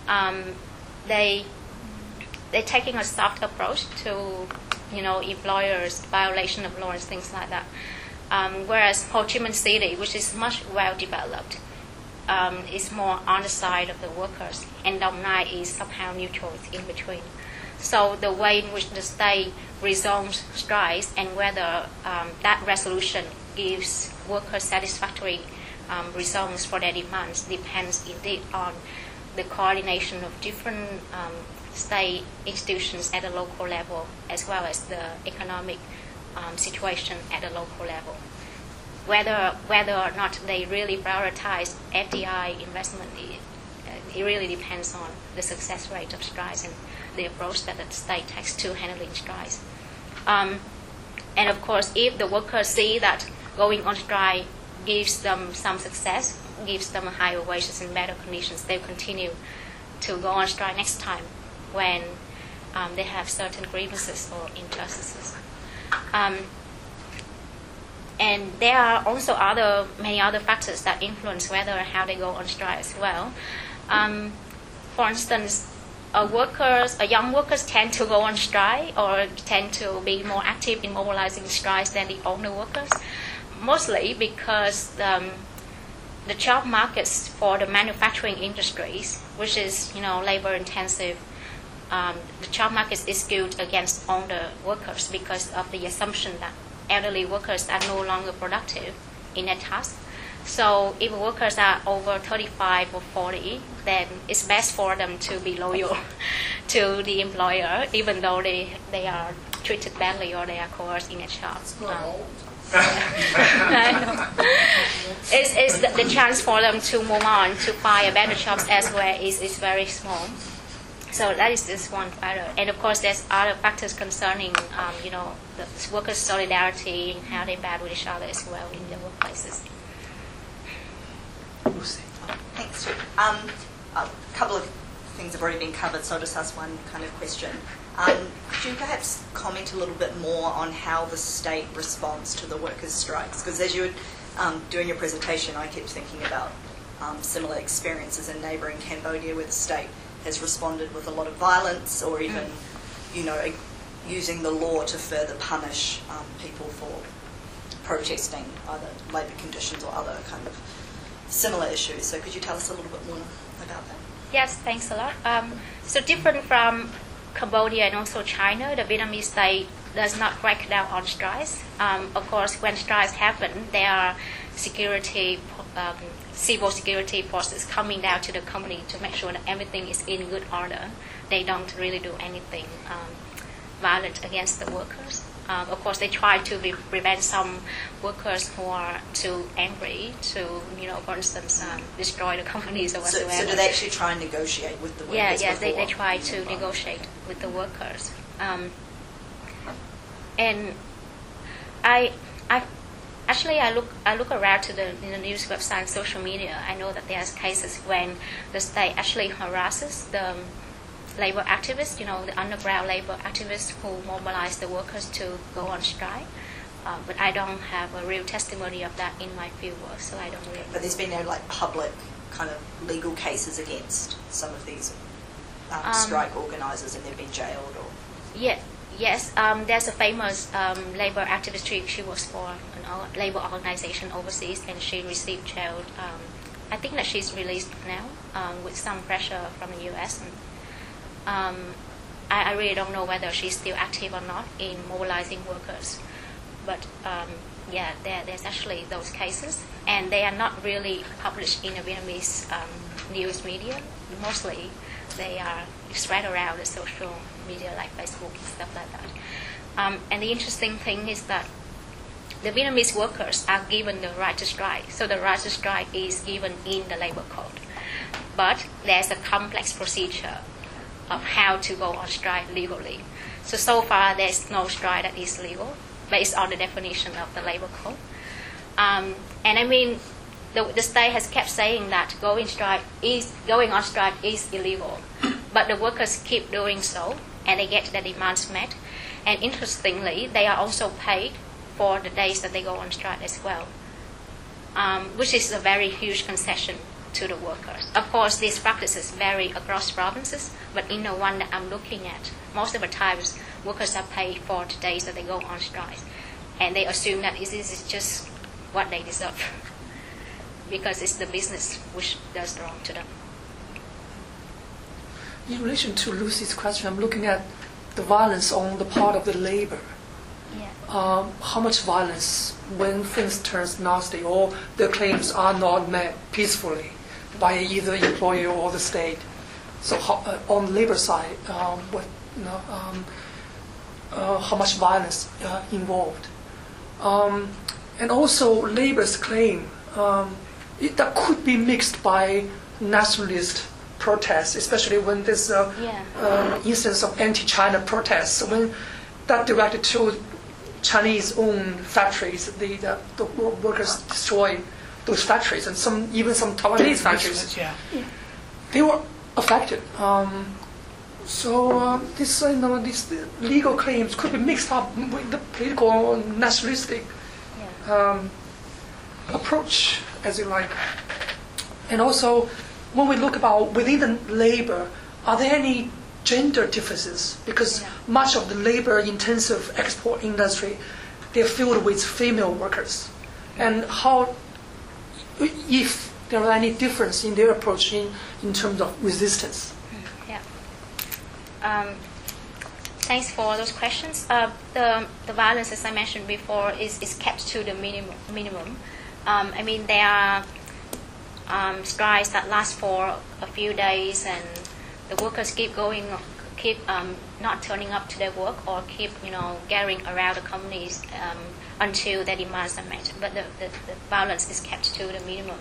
Um, they they're taking a soft approach to you know employers violation of laws things like that. Um, whereas Ho Chi Minh City, which is much well developed, um, is more on the side of the workers, and Dong Nai is somehow neutral it's in between. So the way in which the state resolves strikes and whether um, that resolution gives workers satisfactory um, results for their demands depends indeed on the coordination of different um, state institutions at the local level as well as the economic um, situation at the local level whether whether or not they really prioritize FDI investment, it, it really depends on the success rate of strikes and the approach that the state takes to handling strikes. Um, and of course, if the workers see that going on strike gives them some success, gives them higher wages and better conditions, they'll continue to go on strike next time when um, they have certain grievances or injustices. Um, and there are also other many other factors that influence whether and how they go on strike as well. Um, for instance, workers, young workers tend to go on strike or tend to be more active in mobilizing strikes than the older workers, mostly because um, the job markets for the manufacturing industries, which is you know labor intensive, um, the job market is skewed against older workers because of the assumption that elderly workers are no longer productive in a task. So if workers are over 35 or 40, then it's best for them to be loyal (laughs) to the employer, even though they, they are treated badly or they are coerced in a job. Um, (laughs) it's, it's the, the, chance for them to move on to find a better jobs elsewhere is, is very small. So that is just one factor, and of course, there's other factors concerning, um, you know, the workers' solidarity and how they battle with each other as well in the workplaces. Thanks. Um, a couple of things have already been covered, so I'll just ask one kind of question. Um, could you perhaps comment a little bit more on how the state responds to the workers' strikes? Because as you were um, doing your presentation, I kept thinking about um, similar experiences in neighbouring Cambodia where the state has responded with a lot of violence or even, you know, using the law to further punish um, people for protesting either labour conditions or other kind of similar issues. So could you tell us a little bit more about that? Yes, thanks a lot. Um, so different from Cambodia and also China, the Vietnamese state does not crack down on strikes. Um, of course, when strikes happen, there are security um, civil security forces coming down to the company to make sure that everything is in good order. They don't really do anything um, violent against the workers. Um, of course, they try to be, prevent some workers who are too angry to, you know, for instance, um, destroy the (laughs) companies or So, whatsoever. so do they actually try and negotiate with the workers? Yeah, yeah, they, they try to negotiate with the workers. Um, and I, I, actually, I look, I look around to the, in the news website and social media. I know that there's cases when the state actually harasses the um, labor activists, you know, the underground labor activists who mobilize the workers to go on strike. Uh, but I don't have a real testimony of that in my field work, so I don't really. But there's been no like public kind of legal cases against some of these um, Um, strike organisers, and they've been jailed or. Yeah, yes. Um, there's a famous um, labor activist. She, she works for labor organization overseas, and she received jail. Um, I think that she's released now um, with some pressure from the U.S. And, um, I, I really don't know whether she's still active or not in mobilizing workers. But um, yeah, there, there's actually those cases, and they are not really published in the Vietnamese um, news media. Mostly, they are spread around the social media like Facebook and stuff like that. Um, and the interesting thing is that the Vietnamese workers are given the right to strike. So the right to strike is given in the labor code. But there's a complex procedure of how to go on strike legally. So so far there's no strike that is legal based on the definition of the labor code. Um, and I mean, the, the state has kept saying that going strike is going on strike is illegal, (coughs) but the workers keep doing so, and they get their demands met. And interestingly, they are also paid for the days that they go on strike as well, um, which is a very huge concession to the workers. Of course, these practices vary across provinces, but in the one that I'm looking at, most of the times workers are paid for the days that they go on strike, and they assume that this is just what they deserve (laughs) because it's the business which does wrong to them. In relation to Lucy's question, I'm looking at the violence on the part of the labor. Um, how much violence when things turns nasty or the claims are not met peacefully by either employer or the state. So how, uh, on the labor side, um, what, you know, um, uh, how much violence uh, involved. Um, and also labor's claim um, it, that could be mixed by nationalist protests, especially when there's a Yeah. um, instance of anti-China protests. When that directed to Chinese-owned factories, the, the, the workers destroy those factories, and some even some Taiwanese factories Yeah. they were affected. Um, so uh, this, uh, you know, these legal claims could be mixed up with the political nationalistic Yeah. um, approach, as you like. And also, when we look about within the labor, are there any gender differences? Because Yeah. much of the labor-intensive export industry, they're filled with female workers. And how, if there are any difference in their approach in, in terms of resistance? Yeah. Um, thanks for those questions. Uh, the, the violence, as I mentioned before, is, is kept to the minimum. minimum. Um, I mean, there are um, strikes that last for a few days, and the workers keep going, keep um, not turning up to their work, or keep you know gathering around the companies um, until their demands are met. But the, the, the violence is kept to the minimum,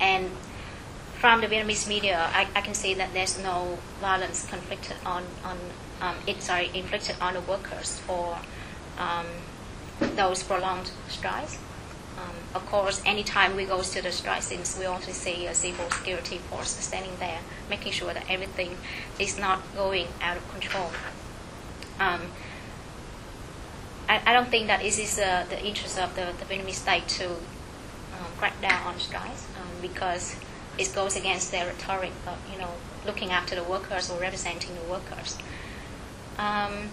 and from the Vietnamese media, I, I can see that there's no violence conflicted on on um, it sorry inflicted on the workers for um, those prolonged strikes. Um, of course, anytime we go to the strike scenes, we also see a civil security force standing there, making sure that everything is not going out of control. Um, I, I don't think that it is uh, the interest of the, the Vietnamese state to um, crack down on strikes um, because it goes against their rhetoric of you know looking after the workers or representing the workers. Um,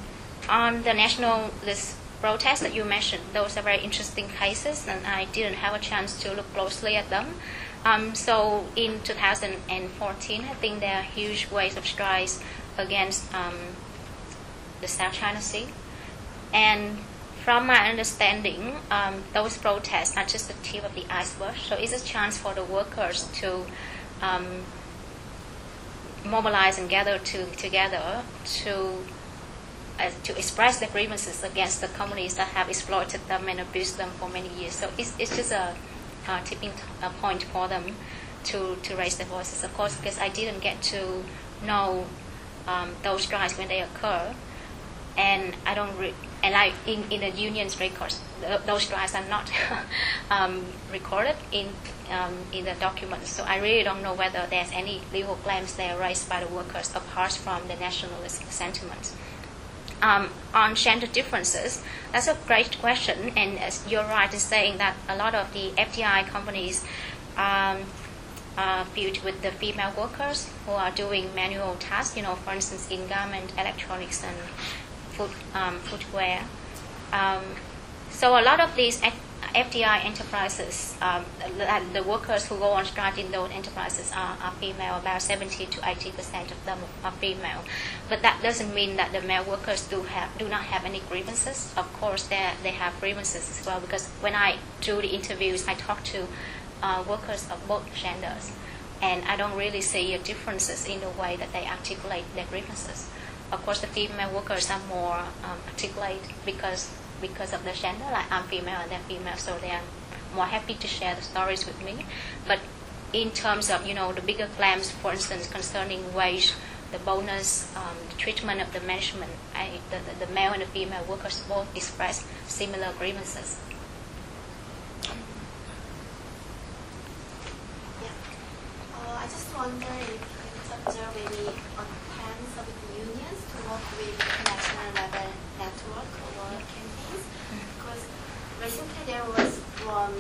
on the nationalist protests that you mentioned, those are very interesting cases, and I didn't have a chance to look closely at them. Um, so in 2014, I think there are huge waves of strikes against um, the South China Sea, and from my understanding, um, those protests are just the tip of the iceberg. So it's a chance for the workers to um, mobilize and gather to, together to uh, to express their grievances against the companies that have exploited them and abused them for many years. So it's, it's just a, a tipping t- a point for them to, to raise their voices. Of course, because I didn't get to know um, those strikes when they occur, and I don't re- and like in, in the union's records, th- those strikes are not (laughs) um, recorded in um, in the documents. So I really don't know whether there's any legal claims there raised by the workers apart from the nationalist sentiments. Um, on gender differences, that's a great question, and as you're right in saying that a lot of the FDI companies um, are filled with the female workers who are doing manual tasks. You know, for instance, in garment, electronics, and foot, um, footwear. Um, so a lot of these FDI enterprises, um, the, workers who go on strike in those enterprises are, are female. About 70 to 80 percent of them are female. But that doesn't mean that the male workers do have do not have any grievances. Of course, they they have grievances as well. Because when I do the interviews, I talk to uh, workers of both genders, and I don't really see differences in the way that they articulate their grievances. Of course, the female workers are more um, articulate because because of the gender. Like I'm female and they're female, so they are more happy to share the stories with me. But in terms of you know the bigger claims, for instance, concerning wage, the bonus, um, the treatment of the management, I, the, the, the male and the female workers both express similar grievances. Uh, I just wonder if you observe any attempts of the unions to work with national level network or campaigns. Because recently there was one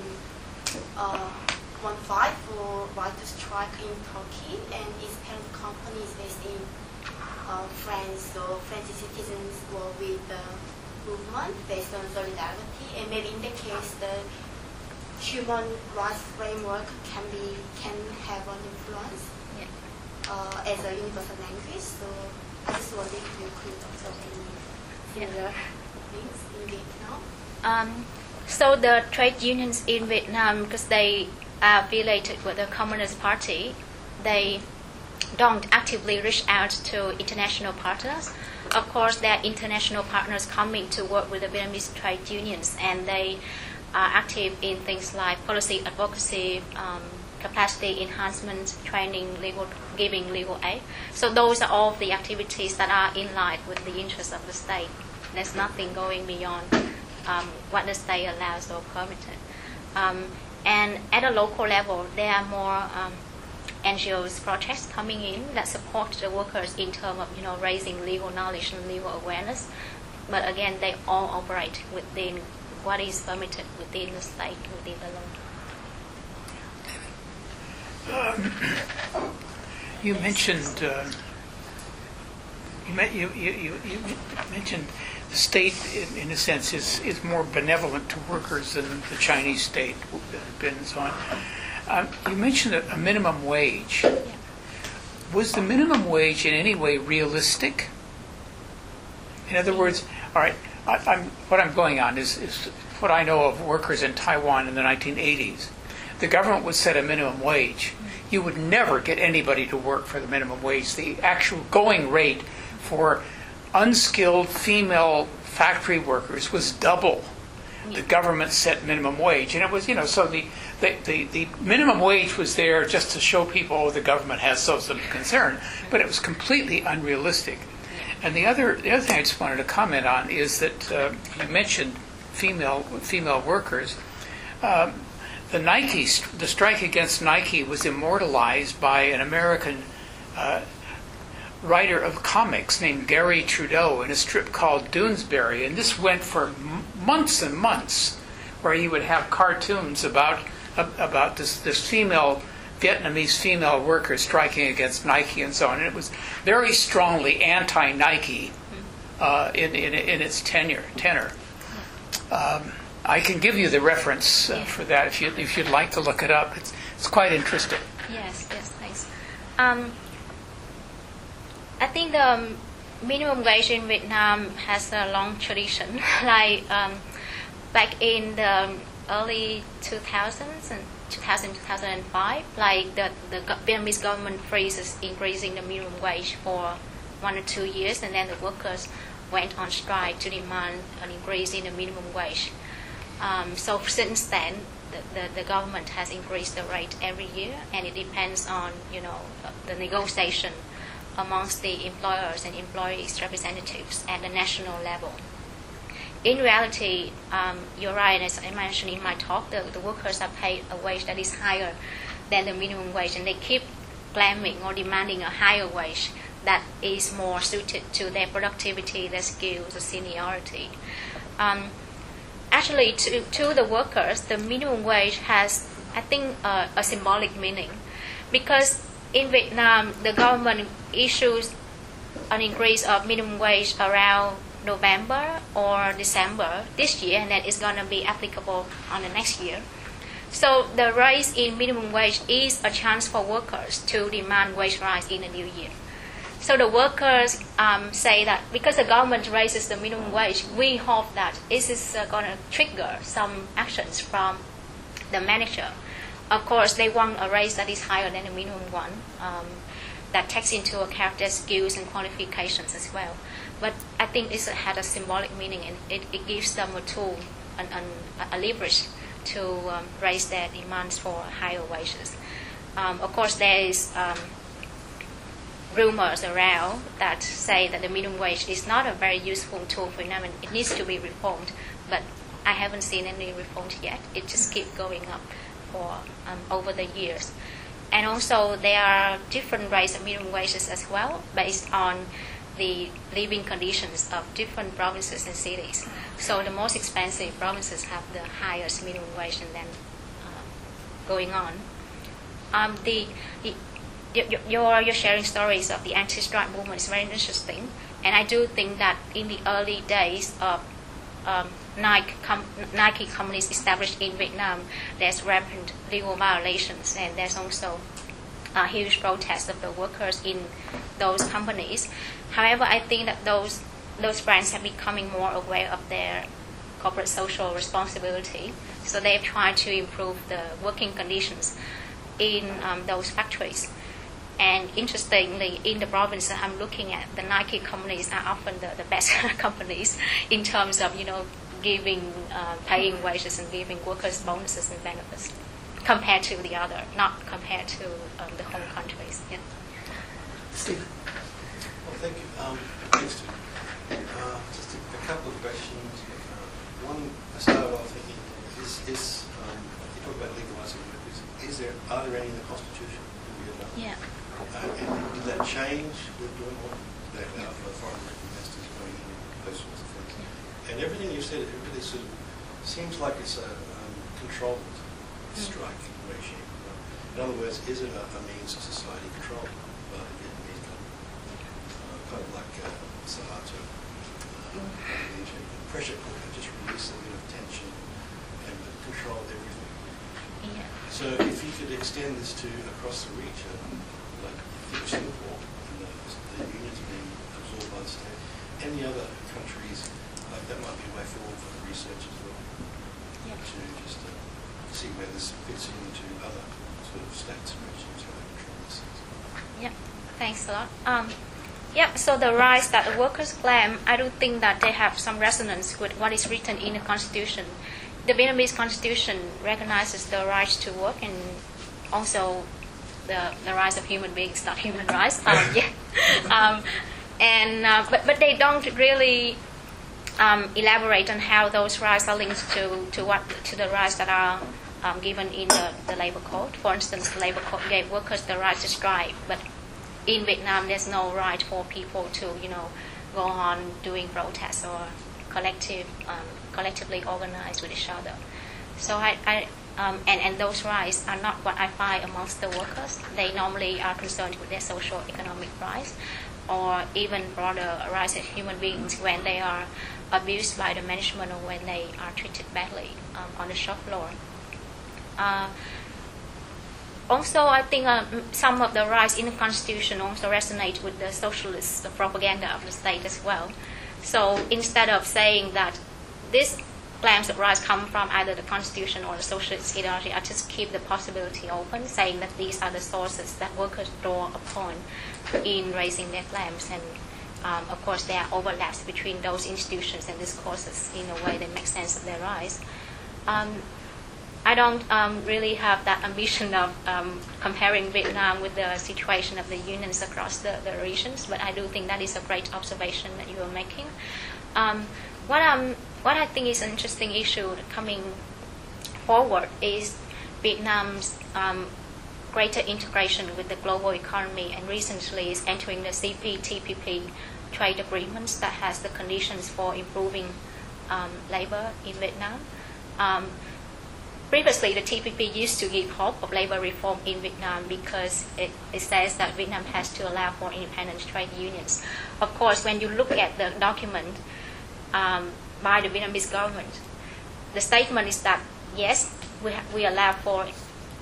uh, one fight for right to strike in Turkey, and its parent company is based in uh, France. So French citizens were with the movement based on solidarity, and maybe in that case the human rights framework can be can have an influence Yeah. uh, as a universal language. So I just wonder if you could observe any similar things in Vietnam. Um, so the trade unions in Vietnam, because they are affiliated with the Communist Party, they don't actively reach out to international partners. Of course, there are international partners coming to work with the Vietnamese trade unions, and they are active in things like policy advocacy, um, capacity enhancement, training, legal, giving legal aid. So those are all the activities that are in line with the interests of the state. There's nothing going beyond um, what the state allows or permitted. Um, and at a local level, there are more um, NGOs projects coming in that support the workers in terms of you know raising legal knowledge and legal awareness. But again, they all operate within what is permitted within the state, within the law. You mentioned uh, you, you, you, you mentioned state, in, in a sense, is, is more benevolent to workers than the Chinese state been and so on. Um, you mentioned a, a minimum wage. Was the minimum wage in any way realistic? In other words, all right, I, I'm, what I'm going on is, is what I know of workers in Taiwan in the 1980s. The government would set a minimum wage. You would never get anybody to work for the minimum wage. The actual going rate for unskilled female factory workers was double the government set minimum wage. And it was, you know, so the, the, the, the minimum wage was there just to show people, oh, the government has social concern, but it was completely unrealistic. And the other, the other thing I just wanted to comment on is that uh, you mentioned female, female workers. Um, the Nike, the strike against Nike was immortalized by an American uh, writer of comics named Garry Trudeau in a strip called Doonesbury, and this went for m- months and months, where he would have cartoons about ab- about this this female Vietnamese female worker striking against Nike and so on, and it was very strongly anti-Nike uh, in, in in its tenure tenor. Um, I can give you the reference uh, for that if you if you'd like to look it up. It's it's quite interesting. Yes, yes, thanks. Um, I think the um, minimum wage in Vietnam has a long tradition. (laughs) like um, back in the early 2000s and 2000 2005, like the the Vietnamese government freezes increasing the minimum wage for one or two years, and then the workers went on strike to demand an increase in the minimum wage. Um, so since then, the, the, the, government has increased the rate every year, and it depends on you know the negotiation amongst the employers and employees representatives at the national level. In reality, um, you're right, as I mentioned in my talk, the, the workers are paid a wage that is higher than the minimum wage, and they keep claiming or demanding a higher wage that is more suited to their productivity, their skills, their seniority. Um, actually, to, to the workers, the minimum wage has, I think, uh, a symbolic meaning because in Vietnam, the government issues an increase of minimum wage around November or December this year, and then it's going to be applicable on the next year. So the rise in minimum wage is a chance for workers to demand wage rise in the new year. So the workers um, say that because the government raises the minimum wage, we hope that this is uh, going to trigger some actions from the manager. Of course, they want a raise that is higher than the minimum one. Um, that takes into account their skills and qualifications as well. But I think this had a symbolic meaning and it, it gives them a tool, and a leverage to um, raise their demands for higher wages. Um, of course, there is um, rumors around that say that the minimum wage is not a very useful tool for Vietnam and it needs to be reformed. But I haven't seen any reforms yet. It just keeps going up for um, over the years. And also, there are different rates of minimum wages as well, based on the living conditions of different provinces and cities. So the most expensive provinces have the highest minimum wage and then uh, going on. Um, the, the your, your sharing stories of the anti-strike movement is very interesting, and I do think that in the early days of um, Nike, com- Nike companies established in Vietnam, there's rampant legal violations, and there's also a huge protest of the workers in those companies. However, I think that those those brands are becoming more aware of their corporate social responsibility, so they've tried to improve the working conditions in um, those factories. And interestingly, in the province that I'm looking at, the Nike companies are often the, the best (laughs) companies in terms of you know giving, uh, paying wages and giving workers bonuses and benefits compared to the other, not compared to um, the home countries. Yeah. Steve. Well, thank you. Um, thanks, Uh, just a, a, couple of questions. Uh, one, I started off thinking, is, is um, you talk about legalizing workers, is there, are there any in the Constitution? Yeah. Uh, and did that change with doing what they allow for foreign investors going in, those sorts of things? And everything you said, it really sort of seems like it's a um, controlled mm. strike regime. In other words, is it a, a means of society control by the Vietnamese government? Uh, kind of like uh, Suharto, uh, pressure cooker, just release a bit of tension and control everything. Yeah. So if you could extend this to across the region, Singapore, and the, the unions being absorbed by the state, any other countries, like that might be a way forward for the research as well. Yeah. To just uh, see where this fits into other sort of states and regimes, how they control. Yeah, thanks a lot. Um, yeah, so the rights that the workers claim, I do think that they have some resonance with what is written in the Constitution the Vietnamese constitution recognizes the right to work and also the, the rights of human beings, not human rights. Um, (laughs) yeah. Um, and uh, but but they don't really um, elaborate on how those rights are linked to, to what to the rights that are um, given in the, the labor code. For instance, the labor code gave workers the right to strike, but in Vietnam, there's no right for people to you know go on doing protests or collective um, collectively organize with each other. So I, I um, and, and those rights are not what I find amongst the workers. They normally are concerned with their social economic rights or even broader rights as human beings when they are abused by the management or when they are treated badly um, on the shop floor. Uh, also, I think uh, some of the rights in the Constitution also resonate with the socialist propaganda of the state as well. So instead of saying that these claims of rights come from either the Constitution or the socialist ideology, I just keep the possibility open, saying that these are the sources that workers draw upon in raising their claims. And Um, of course, there are overlaps between those institutions and these courses in a way that makes sense of their rise. Um, I don't um, really have that ambition of um, comparing Vietnam with the situation of the unions across the, the regions, but I do think that is a great observation that you are making. Um, what, um, what I think is an interesting issue coming forward is Vietnam's um, greater integration with the global economy and recently is entering the CPTPP trade agreements that has the conditions for improving um, labor in Vietnam. Um, previously, the TPP used to give hope of labor reform in Vietnam because it, it says that Vietnam has to allow for independent trade unions. Of course, when you look at the document um, by the Vietnamese government, the statement is that yes, we, we allow for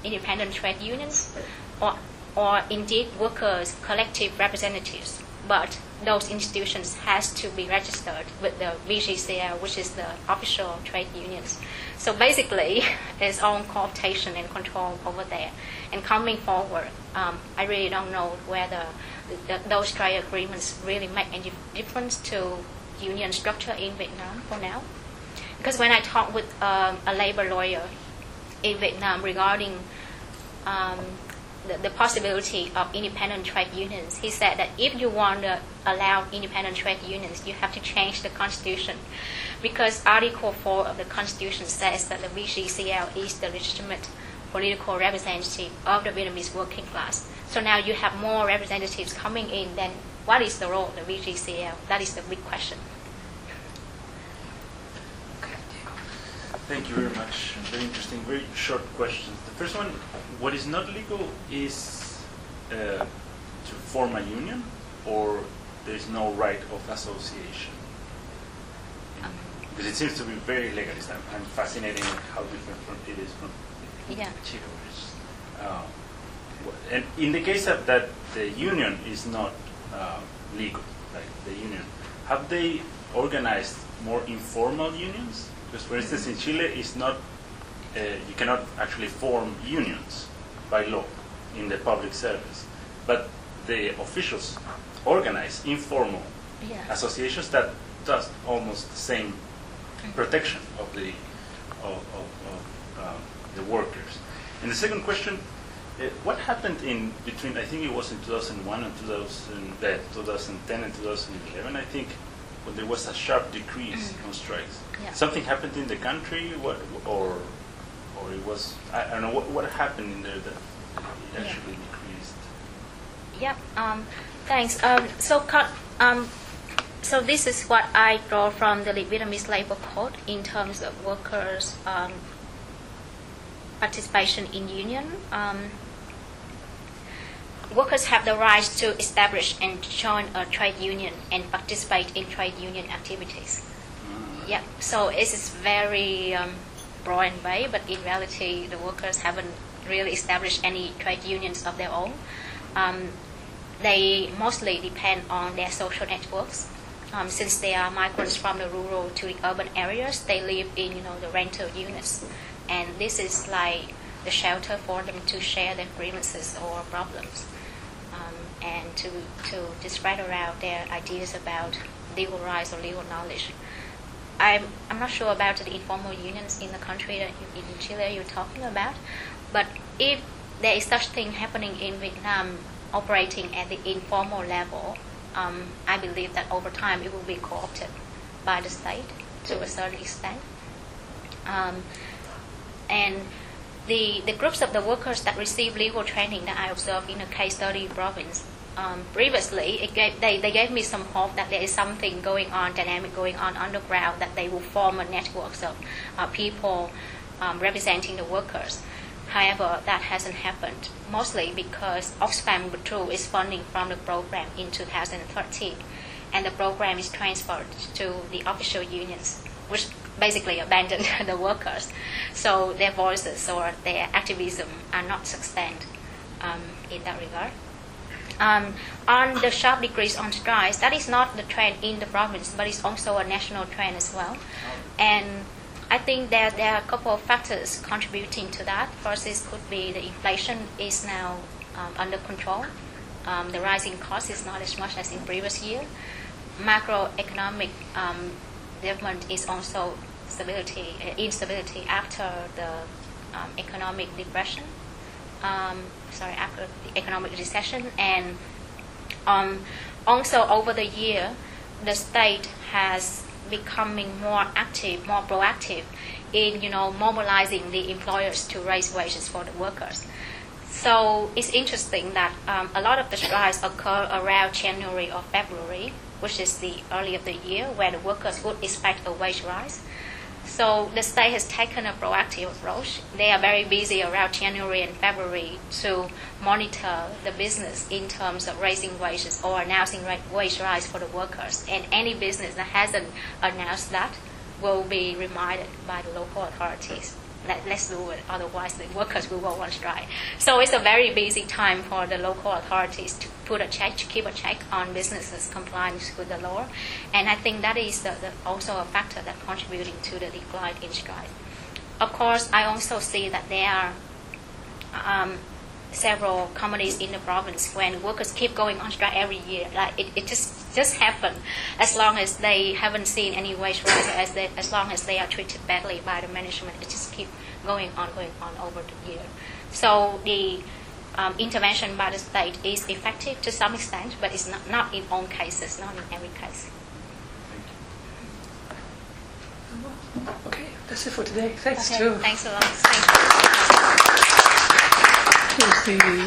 independent trade unions or, or indeed workers' collective representatives, but those institutions has to be registered with the VGCL, which is the official trade unions. So basically, (laughs) it's all cooptation and control over there. And coming forward, um, I really don't know whether the, the, those trade agreements really make any difference to union structure in Vietnam for now. Because when I talked with um, a labor lawyer in Vietnam regarding um, the, the, possibility of independent trade unions. He said that if you want to allow independent trade unions, you have to change the constitution, because Article 4 of the constitution says that the VGCL is the legitimate political representative of the Vietnamese working class. So now you have more representatives coming in, then what is the role of the VGCL? That is the big question. Thank you very much. Very interesting, very short questions. The first one, what is not legal is uh, to form a union or there is no right of association? Because it seems to be very legalist. I'm, I'm fascinated with how different from it is from yeah. Chile. Uh, and in the case of that the union is not uh, legal, like the union, have they organized more informal unions? Because, for instance, in Chile, it's not uh, you cannot actually form unions by law in the public service, but the officials organize informal yeah. associations that does almost the same protection of the of, of, of um, the workers. And the second question, what happened in between? I think it was in 2001 and 2000, uh, 2010 and 2011. I think when there was a sharp decrease on strikes. Yeah. Something happened in the country, what, or or it was I, I don't know what, what happened in there that it actually Yeah. decreased. Yeah, Um, thanks. Um, so, um, so this is what I draw from the Vietnamese labor code in terms of workers' um, participation in union. Um, workers have the right to establish and join a trade union and participate in trade union activities. Yeah. So it is very um, broad and vague, but in reality, the workers haven't really established any trade unions of their own. Um, they mostly depend on their social networks. Um, since they are migrants from the rural to the urban areas, they live in you know the rental units, and this is like the shelter for them to share their grievances or problems, and to to spread around their ideas about legal rights or legal knowledge. I'm I'm not sure about the informal unions in the country that you, in Chile you're talking about, but if there is such thing happening in Vietnam, operating at the informal level, um, I believe that over time it will be co-opted by the state to a certain extent. Um, and the, the groups of the workers that receive legal training that I observed in a case study province, um, previously gave, they, they gave me some hope that there is something going on, dynamic going on underground, that they will form a network of uh, people um, representing the workers. However, that hasn't happened, mostly because Oxfam withdrew its funding from the program in 2013, and the program is transferred to the official unions, which basically abandoned (laughs) the workers. So their voices or their activism are not sustained um, in that regard. Um, on the sharp decrease on strikes, that is not the trend in the province, but it's also a national trend as well. And I think that there are a couple of factors contributing to that. First, is could be the inflation is now um, under control. Um, the rising cost is not as much as in previous year. macroeconomic um, development is also stability, uh, instability after the um, economic depression. Sorry, after the economic recession, and um, also over the year, the state has becoming more active, more proactive in you know mobilizing the employers to raise wages for the workers. So it's interesting that um, a lot of the strikes occur around January or February, which is the early of the year, where the workers would expect a wage rise. So the state has taken a proactive approach. They are very busy around January and February to monitor the business in terms of raising wages or announcing wage rise for the workers. And any business that hasn't announced that will be reminded by the local authorities. Let, let's do it, otherwise the workers will go on strike. So it's a very busy time for the local authorities to put a check, to keep a check on businesses compliance with the law. And I think that is the, the, also a factor that contributing to the decline in strike. Of course, I also see that there are um, several companies in the province when workers keep going on strike every year. Like it, it just just happen as long as they haven't seen any wage rise, as they, as long as they are treated badly by the management, it just keep going on, going on over the year. So the um, intervention by the state is effective to some extent, but it's not, not in all cases, not in every case. Okay, that's it for today. Thanks, Okay, Joe. thanks a lot. Thank you. Here's (laughs) the